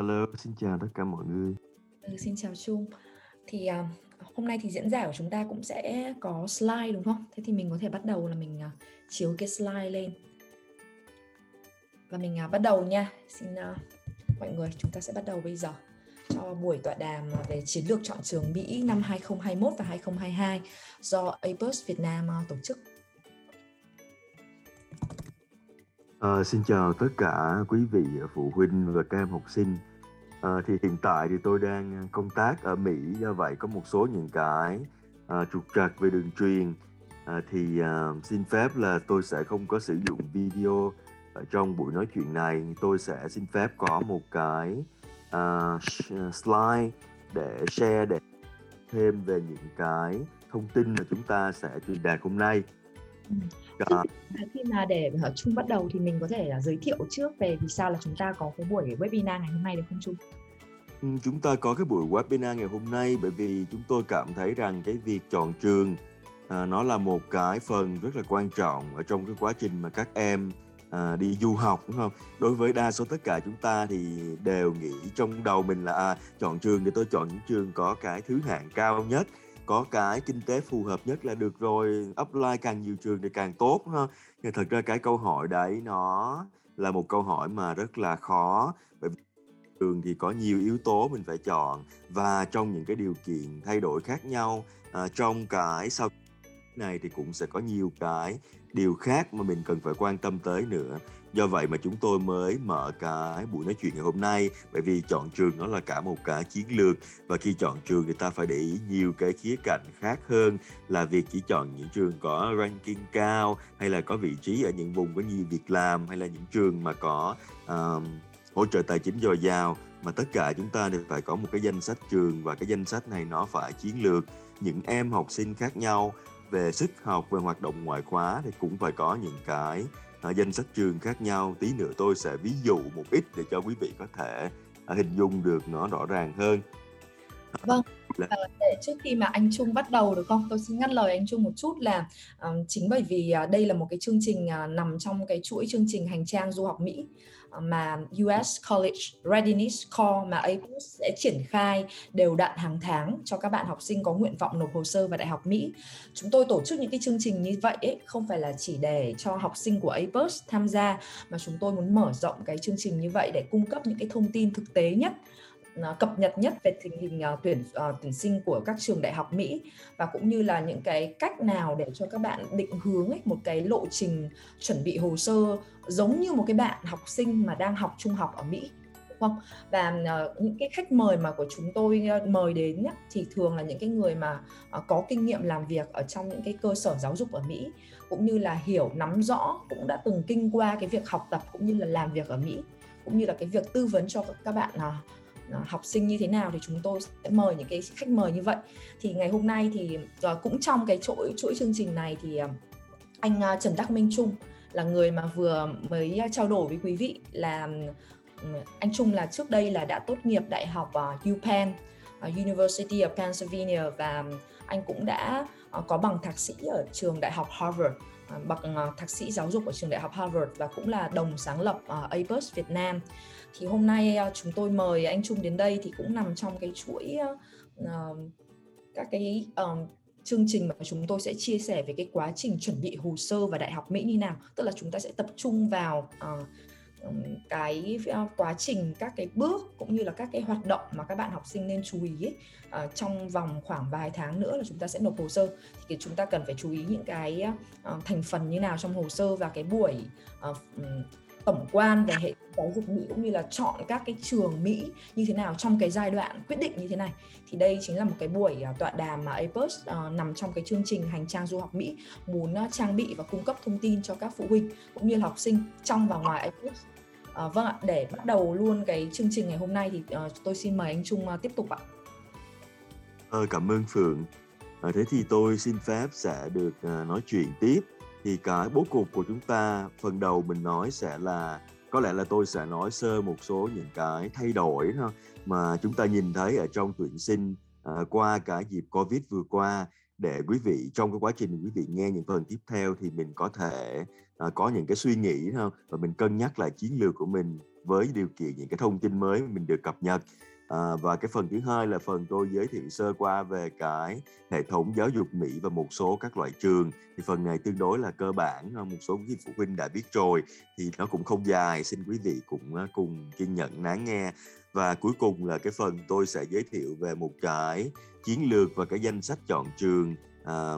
Hello, xin chào tất cả mọi người. Ừ, xin chào Trung. Thì à, hôm nay thì diễn giả của chúng ta cũng sẽ có slide đúng không? Thế thì mình có thể bắt đầu là mình à, chiếu cái slide lên. Và mình à, bắt đầu nha. Xin à, mọi người chúng ta sẽ bắt đầu bây giờ cho buổi tọa đàm về chiến lược chọn trường Mỹ năm 2021 và 2022 do APUS Việt Nam à, tổ chức. À, xin chào tất cả quý vị phụ huynh và các em học sinh. À, thì hiện tại thì tôi đang ờ, công tác ở Mỹ do vậy có một số những cái à, trục trặc về đường truyền à, thì à, xin phép là tôi sẽ không có sử dụng video ở trong buổi nói chuyện này. Tôi sẽ xin phép có một cái à, slide để share để thêm về những cái thông tin mà chúng ta sẽ truyền đạt hôm nay. Ừ. Ừ. Dạ. khi mà để chung bắt đầu thì mình có thể là giới thiệu trước về vì sao là chúng ta có cái buổi webinar ngày hôm nay được không Trung? Ừ, chúng ta có cái buổi webinar ngày hôm nay bởi vì chúng tôi cảm thấy rằng cái việc chọn trường à, nó là một cái phần rất là quan trọng ở trong cái quá trình mà các em à, đi du học đúng không? Đối với đa số tất cả chúng ta thì đều nghĩ trong đầu mình là à, chọn trường thì tôi chọn những trường có cái thứ hạng cao nhất có cái kinh tế phù hợp nhất là được rồi apply càng nhiều trường thì càng tốt ha. Nhưng thật ra cái câu hỏi đấy nó là một câu hỏi mà rất là khó bởi vì trường thì có nhiều yếu tố mình phải chọn và trong những cái điều kiện thay đổi khác nhau à, trong cái sau này thì cũng sẽ có nhiều cái điều khác mà mình cần phải quan tâm tới nữa do vậy mà chúng tôi mới mở cái buổi nói chuyện ngày hôm nay bởi vì chọn trường nó là cả một cái chiến lược và khi chọn trường thì ta phải để ý nhiều cái khía cạnh khác hơn là việc chỉ chọn những trường có ranking cao hay là có vị trí ở những vùng có nhiều việc làm hay là những trường mà có uh, hỗ trợ tài chính dồi dào. Mà tất cả chúng ta đều phải có một cái danh sách trường và cái danh sách này nó phải chiến lược. Những em học sinh khác nhau về sức học về hoạt động ngoại khóa thì cũng phải có những cái danh sách trường khác nhau, tí nữa tôi sẽ ví dụ một ít để cho quý vị có thể à, hình dung được nó rõ ràng hơn vâng. Để trước khi mà anh Trung bắt đầu được không? Tôi xin ngắt lời anh Trung một chút là um, chính bởi vì uh, đây là một cái chương trình uh, nằm trong cái chuỗi chương trình hành trang du học Mỹ mà US College Readiness Core mà APUS sẽ triển khai đều đặn hàng tháng cho các bạn học sinh có nguyện vọng nộp hồ sơ vào Đại học Mỹ. Chúng tôi tổ chức những cái chương trình như vậy ấy, không phải là chỉ để cho học sinh của APUS tham gia mà chúng tôi muốn mở rộng cái chương trình như vậy để cung cấp những cái thông tin thực tế nhất Ờ, cập nhật nhất về tình hình ờ, tuyển ờ, tuyển sinh của các trường đại học Mỹ và cũng như là những cái cách nào để cho các bạn định hướng ấy, một cái lộ trình chuẩn bị hồ sơ giống như một cái bạn học sinh mà đang học trung học ở Mỹ không? Và uh, những cái khách mời mà của chúng tôi uh, mời đến nhá, thì thường là những cái người mà uh, có kinh nghiệm làm việc ở trong những cái cơ sở giáo dục ở Mỹ cũng như là hiểu nắm rõ cũng đã từng kinh qua cái việc học tập cũng như là làm việc ở Mỹ cũng như là cái việc tư vấn cho các bạn Ờ, học sinh như thế nào thì chúng tôi sẽ mời những cái khách mời như vậy. Thì ngày hôm nay thì ờ, cũng trong cái chuỗi chuỗi chương trình này thì ờ, anh Trần Đắc Minh Trung là người mà vừa mới trao đổi với quý vị là anh Trung là trước đây là đã tốt nghiệp đại học UPenn University of Pennsylvania và anh cũng đã có bằng thạc sĩ ở trường đại học Harvard bằng thạc sĩ giáo dục ở trường đại học Harvard và cũng là đồng sáng lập APUS Việt Nam thì hôm nay ờ, chúng tôi mời anh Trung đến đây thì cũng nằm trong cái chuỗi uh, các cái um, chương trình mà chúng tôi sẽ chia sẻ về cái quá trình chuẩn bị hồ sơ và đại học Mỹ như nào. Tức là chúng ta sẽ tập trung vào uh, cái quá trình các cái bước cũng như là các cái hoạt động mà các bạn học sinh nên chú ý ấy, uh, trong vòng khoảng vài tháng nữa là chúng ta sẽ nộp hồ sơ. Thì chúng ta cần phải chú ý những cái uh, thành phần như nào trong hồ sơ và cái buổi uh, tổng quan về hệ giáo dục Mỹ cũng như là chọn các cái trường Mỹ như thế nào trong cái giai đoạn quyết định như thế này. Thì đây chính là một cái buổi à, tọa đàm mà APUS uh, ờ, nằm trong cái chương trình hành trang du học Mỹ muốn uh, trang bị và cung cấp thông tin cho các phụ huynh cũng như là học sinh trong và ngoài APUS uh, ờ, vâng ạ để bắt đầu luôn cái chương trình ngày hôm nay thì uh, tôi xin mời anh Trung uh, tiếp tục ạ. Ờ, cảm ơn Phượng. À, thế thì tôi xin phép sẽ được uh, nói chuyện tiếp thì cái bố cục của chúng ta phần đầu mình nói sẽ là có lẽ là tôi sẽ nói sơ một số những cái thay đổi ha, mà chúng ta nhìn thấy ở trong tuyển sinh à, qua cả dịp Covid vừa qua. Để quý vị trong cái quá trình quý vị nghe những phần tiếp theo thì mình có thể à, có những cái suy nghĩ ha, và mình cân nhắc lại chiến lược của mình với điều kiện những cái thông tin mới mình được cập nhật. À, và cái phần thứ hai là phần tôi giới thiệu sơ qua về cái hệ thống giáo dục Mỹ và một số các loại trường. Thì phần này tương đối là cơ bản ờ, một số quý phụ huynh đã biết rồi thì nó cũng không dài. Xin quý vị cũng ờ, cùng kiên nhẫn lắng nghe. Và cuối cùng là cái phần tôi sẽ giới thiệu về một cái chiến lược và cái danh sách chọn trường à,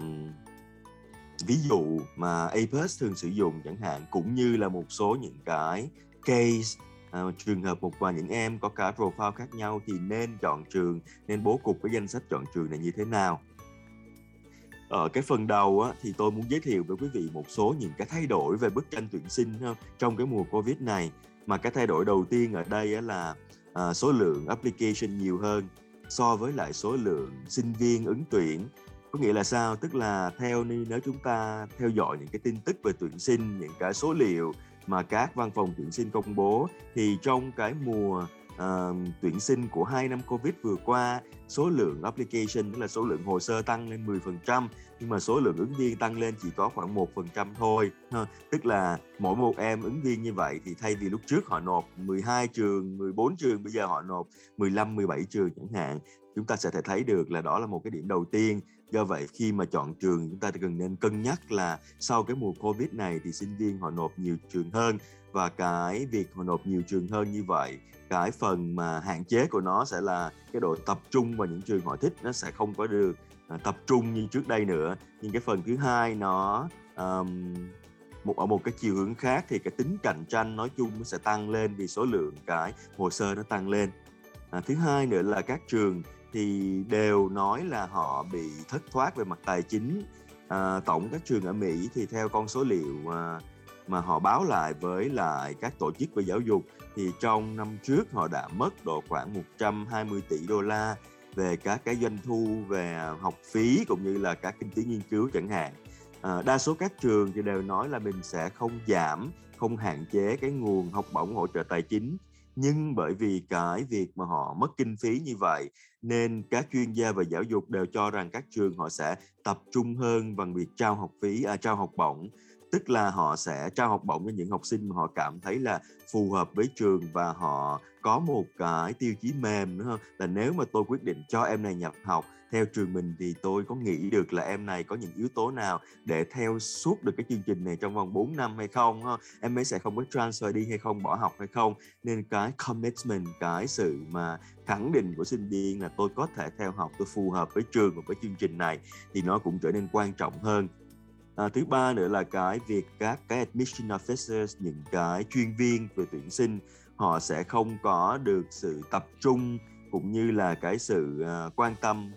ví dụ mà Apus thường sử dụng chẳng hạn cũng như là một số những cái case à, trường hợp một vài những em có cả profile khác nhau thì nên chọn trường nên bố cục cái danh sách chọn trường này như thế nào? Ở cái phần đầu á, thì tôi muốn giới thiệu với quý vị một số những cái thay đổi về bức tranh tuyển sinh ha, trong cái mùa covid này. Mà cái thay đổi đầu tiên ở đây á, là à, số lượng application nhiều hơn so với lại số lượng sinh viên ứng tuyển. Có nghĩa là sao? Tức là theo nếu chúng ta theo dõi những cái tin tức về tuyển sinh những cái số liệu mà các văn phòng tuyển sinh công bố thì trong cái mùa uh, tuyển sinh của hai năm Covid vừa qua, số lượng application tức là số lượng hồ sơ tăng lên 10%, nhưng mà số lượng ứng viên tăng lên chỉ có khoảng 1% thôi. Ha. Tức là mỗi một em ứng viên như vậy thì thay vì lúc trước họ nộp 12 trường, 14 trường, bây giờ họ nộp 15, 17 trường chẳng hạn. Chúng ta sẽ thể thấy được là đó là một cái điểm đầu tiên. Do vậy khi mà chọn trường chúng ta cần nên cân nhắc là sau cái mùa covid này thì sinh viên họ nộp nhiều trường hơn. Và cái việc họ nộp nhiều trường hơn như vậy cái phần mà hạn chế của nó sẽ là cái độ tập trung vào những trường họ thích nó sẽ không có được à, tập trung như trước đây nữa. Nhưng cái phần thứ hai nó um, một ở một cái chiều hướng khác thì cái tính cạnh tranh nói chung nó sẽ tăng lên vì số lượng cái hồ sơ nó tăng lên. À, thứ hai nữa là các trường thì đều nói là họ bị thất thoát về mặt tài chính à, tổng các trường ở Mỹ thì theo con số liệu mà mà họ báo lại với lại các tổ chức về giáo dục thì trong năm trước họ đã mất độ khoảng 120 tỷ đô la về các cái doanh thu về học phí cũng như là các kinh phí nghiên cứu chẳng hạn. À, đa số các trường thì đều nói là mình sẽ không giảm, không hạn chế cái nguồn học bổng hỗ trợ tài chính nhưng bởi vì cái việc mà họ mất kinh phí như vậy nên các chuyên gia về giáo dục đều cho rằng các trường họ sẽ tập trung hơn bằng việc trao học phí à, trao học bổng. Tức là họ sẽ trao học bổng cho những học sinh mà họ cảm thấy là phù hợp với trường và họ có một cái tiêu chí mềm nữa không? Là nếu mà tôi quyết định cho em này nhập học theo trường mình thì tôi có nghĩ được là em này có những yếu tố nào để theo suốt được cái chương trình này trong vòng 4 năm hay không ha? em ấy sẽ không có transfer đi hay không bỏ học hay không nên cái commitment cái sự mà khẳng định của sinh viên là tôi có thể theo học tôi phù hợp với trường và với chương trình này thì nó cũng trở nên quan trọng hơn À, thứ ba nữa là cái việc các cái admission officers những cái chuyên viên về tuyển sinh họ sẽ không có được sự tập trung cũng như là cái sự uh, quan tâm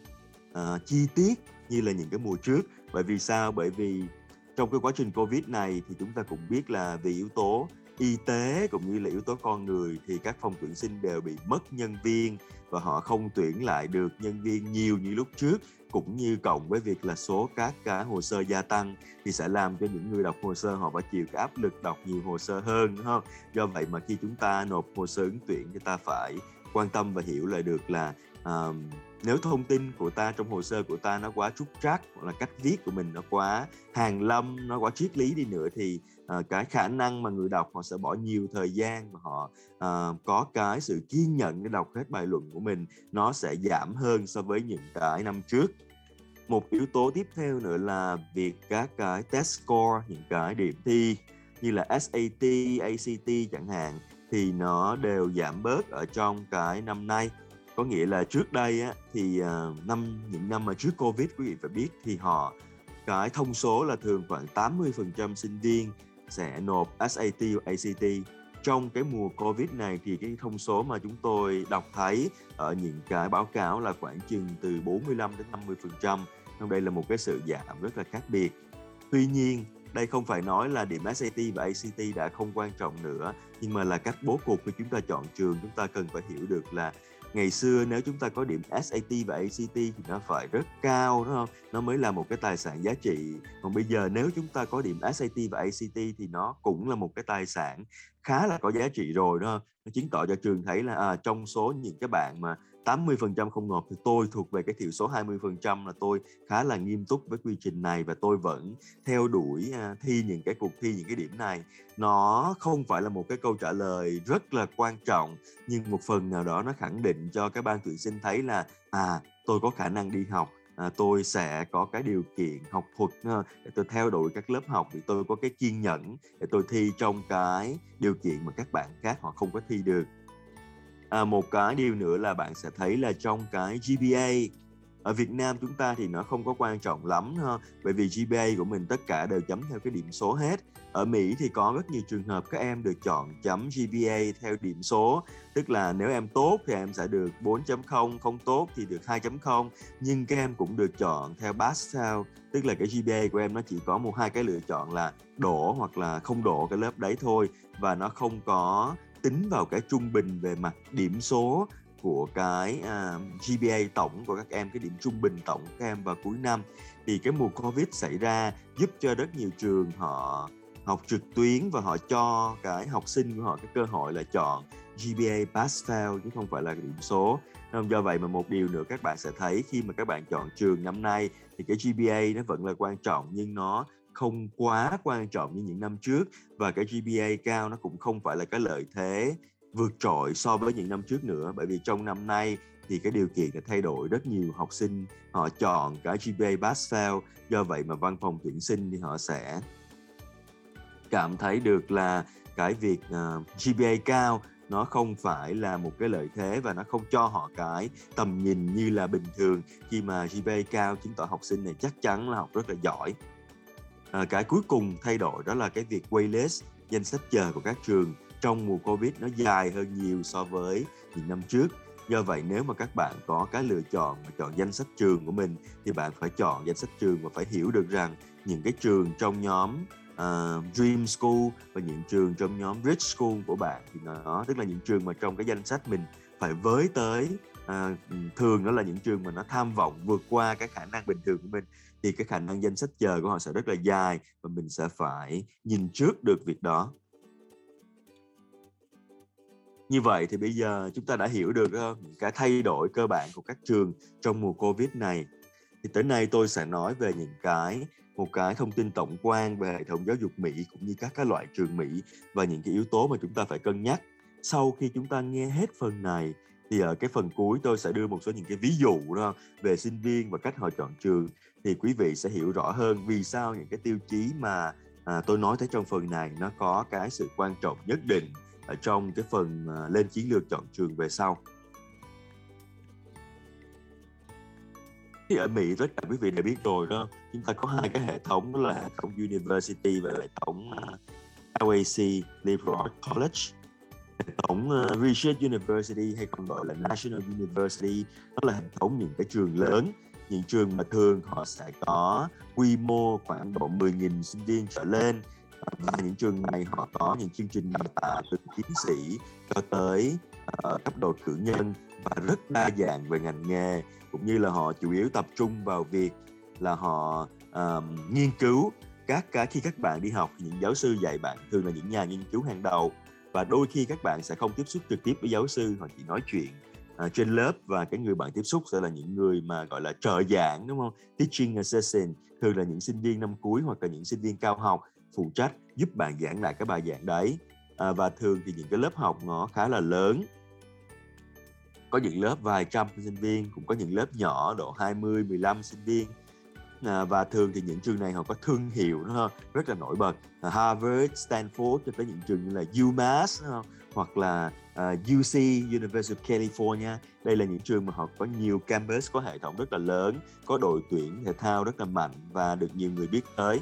uh, chi tiết như là những cái mùa trước bởi vì sao bởi vì trong cái quá trình covid này thì chúng ta cũng biết là vì yếu tố y tế cũng như là yếu tố con người thì các phòng tuyển sinh đều bị mất nhân viên và họ không tuyển lại được nhân viên nhiều như lúc trước cũng như cộng với việc là số các cái hồ sơ gia tăng thì sẽ làm cho những người đọc hồ sơ họ phải chịu cái áp lực đọc nhiều hồ sơ hơn đúng không? Do vậy mà khi chúng ta nộp hồ sơ ứng tuyển chúng ta phải quan tâm và hiểu lại được là um, nếu thông tin của ta trong hồ sơ của ta nó quá trúc trắc hoặc là cách viết của mình nó quá hàng lâm nó quá triết lý đi nữa thì uh, cái khả năng mà người đọc họ sẽ bỏ nhiều thời gian và họ uh, có cái sự kiên nhẫn để đọc hết bài luận của mình nó sẽ giảm hơn so với những cái năm trước. Một yếu tố tiếp theo nữa là việc các cái test score những cái điểm thi như là SAT, ACT chẳng hạn thì nó đều giảm bớt ở trong cái năm nay có nghĩa là trước đây á, thì uh, năm những năm mà trước Covid quý vị phải biết thì họ cái thông số là thường khoảng 80% sinh viên sẽ nộp SAT hoặc ACT trong cái mùa Covid này thì cái thông số mà chúng tôi đọc thấy ở những cái báo cáo là khoảng chừng từ 45 đến 50 phần trăm. Trong đây là một cái sự giảm rất là khác biệt. Tuy nhiên, đây không phải nói là điểm SAT và ACT đã không quan trọng nữa, nhưng mà là cách bố cục khi chúng ta chọn trường chúng ta cần phải hiểu được là ngày xưa nếu chúng ta có điểm SAT và ACT thì nó phải rất cao đúng không? Nó mới là một cái tài sản giá trị. Còn bây giờ nếu chúng ta có điểm SAT và ACT thì nó cũng là một cái tài sản khá là có giá trị rồi đúng không? Nó chứng tỏ cho trường thấy là à, trong số những cái bạn mà 80% không nộp thì tôi thuộc về cái thiểu số 20% là tôi khá là nghiêm túc với quy trình này và tôi vẫn theo đuổi à, thi những cái cuộc thi những cái điểm này. Nó không phải là một cái câu trả lời rất là quan trọng nhưng một phần nào đó nó khẳng định cho các ban tuyển sinh thấy là à tôi có khả năng đi học à, tôi sẽ có cái điều kiện học thuật ờ, để tôi theo đuổi các lớp học thì tôi có cái kiên nhẫn để tôi thi trong cái điều kiện mà các bạn khác họ không có thi được à, một cái điều nữa là bạn sẽ thấy là trong cái GPA ở Việt Nam chúng ta thì nó không có quan trọng lắm ha. Bởi vì GPA của mình tất cả đều chấm theo cái điểm số hết. Ở Mỹ thì có rất nhiều trường hợp các em được chọn chấm GPA theo điểm số. Tức là nếu em tốt thì em sẽ được 4.0 không tốt thì được 2.0 nhưng các em cũng được chọn theo pass fail tức là cái GPA của em nó chỉ có một hai cái lựa chọn là đổ hoặc là không đổ cái lớp đấy thôi. Và nó không có tính vào cái trung bình về mặt điểm số của cái à, uh, GPA tổng của các em cái điểm trung bình tổng của các em vào cuối năm. Thì cái mùa Covid xảy ra giúp cho rất nhiều trường họ học trực tuyến và họ cho cái học sinh của họ cái cơ hội là chọn GPA pass fail chứ không phải là điểm số. Nên do vậy mà một điều nữa các bạn sẽ thấy khi mà các bạn chọn trường năm nay thì cái GPA nó vẫn là quan trọng nhưng nó không quá quan trọng như những năm trước. Và cái GPA cao nó cũng không phải là cái lợi thế vượt trội so với những năm trước nữa. Bởi vì trong năm nay thì cái điều kiện đã thay đổi rất nhiều học sinh. Họ chọn cái GPA pass fail do vậy mà văn phòng tuyển sinh thì họ sẽ cảm thấy được là cái việc ờ, uh, GPA cao nó không phải là một cái lợi thế và nó không cho họ cái tầm nhìn như là bình thường. Khi mà GPA cao chứng tỏ học sinh này chắc chắn là học rất là giỏi à, cái cuối cùng thay đổi đó là cái việc waitlist danh sách chờ của các trường trong mùa Covid nó dài hơn nhiều so với những năm trước. Do vậy nếu mà các bạn có cái lựa chọn mà chọn danh sách trường của mình thì bạn phải chọn danh sách trường và phải hiểu được rằng những cái trường trong nhóm uh, Dream School và những trường trong nhóm Rich School của bạn thì nó tức là những trường mà trong cái danh sách mình phải với tới uh, thường đó là những trường mà nó tham vọng vượt qua cái khả năng bình thường của mình thì cái khả năng danh sách chờ của họ sẽ rất là dài và mình sẽ phải nhìn trước được việc đó. Như vậy thì bây giờ chúng ta đã hiểu được ờ, những cái thay đổi cơ bản của các trường trong mùa covid này. Thì tới nay tôi sẽ nói về những cái, một cái thông tin tổng quan về hệ thống giáo dục Mỹ cũng như các cái loại trường Mỹ và những cái yếu tố mà chúng ta phải cân nhắc. Sau khi chúng ta nghe hết phần này thì ở cái phần cuối tôi sẽ đưa một số những cái ví dụ đó về sinh viên và cách họ chọn trường thì quý vị sẽ hiểu rõ hơn vì sao những cái tiêu chí mà à, tôi nói tới trong phần này nó có cái sự quan trọng nhất định ở trong cái phần à, lên chiến lược chọn trường về sau. Thì ở Mỹ tất cả quý vị đã biết rồi đó, chúng ta có hai cái hệ thống đó là hệ thống University và hệ thống à, uh, LAC Liberal Arts College. Hệ thống à, uh, Research University hay còn gọi là National University đó là hệ thống những cái trường lớn những trường mà thường họ sẽ có quy mô khoảng độ 10.000 sinh viên trở lên. Và những trường này họ có những chương trình đào tạo từ tiến sĩ cho tới uh, cấp độ cử nhân và rất đa dạng về ngành nghề. Cũng như là họ chủ yếu tập trung vào việc là họ uh, nghiên cứu các cái khi các bạn đi học những giáo sư dạy bạn thường là những nhà nghiên cứu hàng đầu. Và đôi khi các bạn sẽ không tiếp xúc trực tiếp với giáo sư họ chỉ nói chuyện uh, trên lớp và cái người bạn tiếp xúc sẽ là những người mà gọi là trợ giảng đúng không? Teaching assistant thường là những sinh viên năm cuối hoặc là những sinh viên cao học phụ trách giúp bạn giảng lại cái bài giảng đấy. À, và thường thì những cái lớp học nó khá là lớn. Có những lớp vài trăm sinh viên cũng có những lớp nhỏ độ 20 15 sinh viên. À, và thường thì những trường này họ có thương hiệu đó, rất là nổi bật. À, Harvard, Stanford cho tới những trường như là UMass hoặc là À, uh, UC University of California. Đây là những trường mà họ có nhiều campus có hệ thống rất là lớn có đội tuyển thể thao rất là mạnh và được nhiều người biết tới.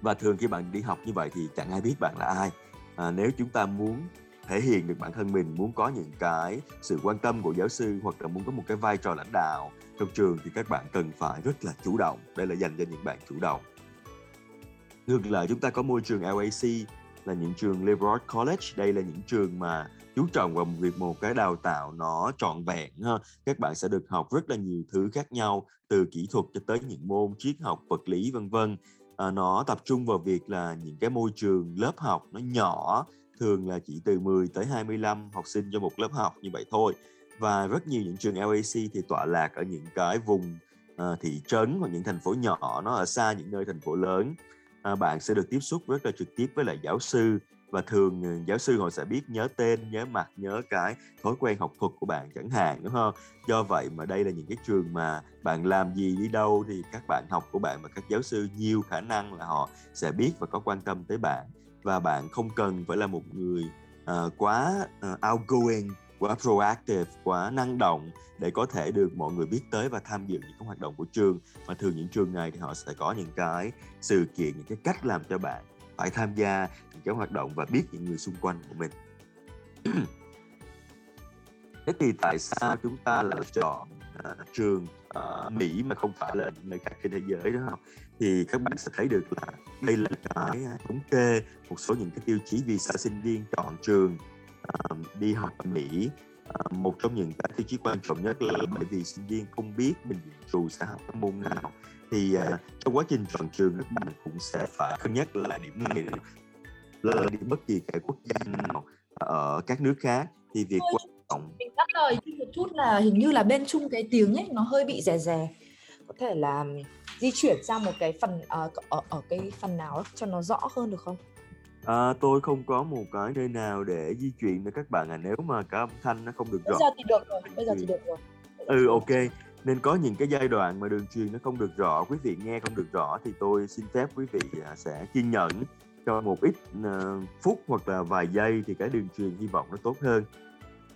Và thường khi bạn đi học như vậy thì chẳng ai biết bạn là ai. À, nếu chúng ta muốn thể hiện được bản thân mình muốn có những cái sự quan tâm của giáo sư hoặc là muốn có một cái vai trò lãnh đạo trong trường thì các bạn cần phải rất là chủ động. Đây là dành cho những bạn chủ động. Ngược lại chúng ta có môi trường LAC là những trường liberal college. Đây là những trường mà chú trọng vào việc một cái đào tạo nó trọn vẹn ha. Các bạn sẽ được học rất là nhiều thứ khác nhau từ kỹ thuật cho tới những môn triết học vật lý vân vân. À, nó tập trung vào việc là những cái môi trường lớp học nó nhỏ thường là chỉ từ 10 tới 25 học sinh cho một lớp học như vậy thôi. Và rất nhiều những trường LAC thì tọa lạc ở những cái vùng uh, thị trấn hoặc những thành phố nhỏ nó ở xa những nơi thành phố lớn. À, bạn sẽ được tiếp xúc rất là trực tiếp với lại giáo sư và thường ờ, giáo sư họ sẽ biết nhớ tên nhớ mặt nhớ cái thói quen học thuật của bạn chẳng hạn đúng không? Do vậy mà đây là những cái trường mà bạn làm gì đi đâu thì các bạn học của bạn và các giáo sư nhiều khả năng là họ sẽ biết và có quan tâm tới bạn. Và bạn không cần phải là một người uh, quá uh, outgoing quá proactive quá năng động để có thể được mọi người biết tới và tham dự những cái hoạt động của trường. Mà thường những trường này thì họ sẽ có những cái sự kiện những cái cách làm cho bạn phải tham gia những cái hoạt động và biết những người xung quanh của mình. Thế thì tại sao chúng ta lại chọn uh, trường uh, Mỹ mà không phải là nơi khác trên thế giới đó không thì các bạn sẽ thấy được là đây là cái thống kê một số những cái tiêu chí vì sao sinh viên chọn trường đi học ở Mỹ uh, một trong những cái tiêu chí quan trọng nhất là bởi vì sinh viên không biết mình dù sẽ học cái môn nào. Thì uh, trong quá trình chọn trường các bạn cũng sẽ phải cân nhắc lại điểm này là đi bất kỳ cái quốc gia nào ở các nước khác. Thì việc quan trọng mình ngắt lời một chút là hình như là bên chung cái tiếng ấy nó hơi bị rè rè. Có thể là di chuyển sang một cái phần uh, ở ở cái phần nào cho nó rõ hơn được không? À, tôi không có một cái nơi nào để di chuyển với các bạn à nếu mà cả âm thanh nó không được rõ. Bây giờ thì được rồi, bây giờ thì được rồi. Ừ ok, nên có những cái giai đoạn mà đường truyền nó không được rõ, quý vị nghe không được rõ thì tôi xin phép quý vị à, sẽ kiên nhẫn cho một ít uh, phút hoặc là vài giây thì cái đường truyền hy vọng nó tốt hơn.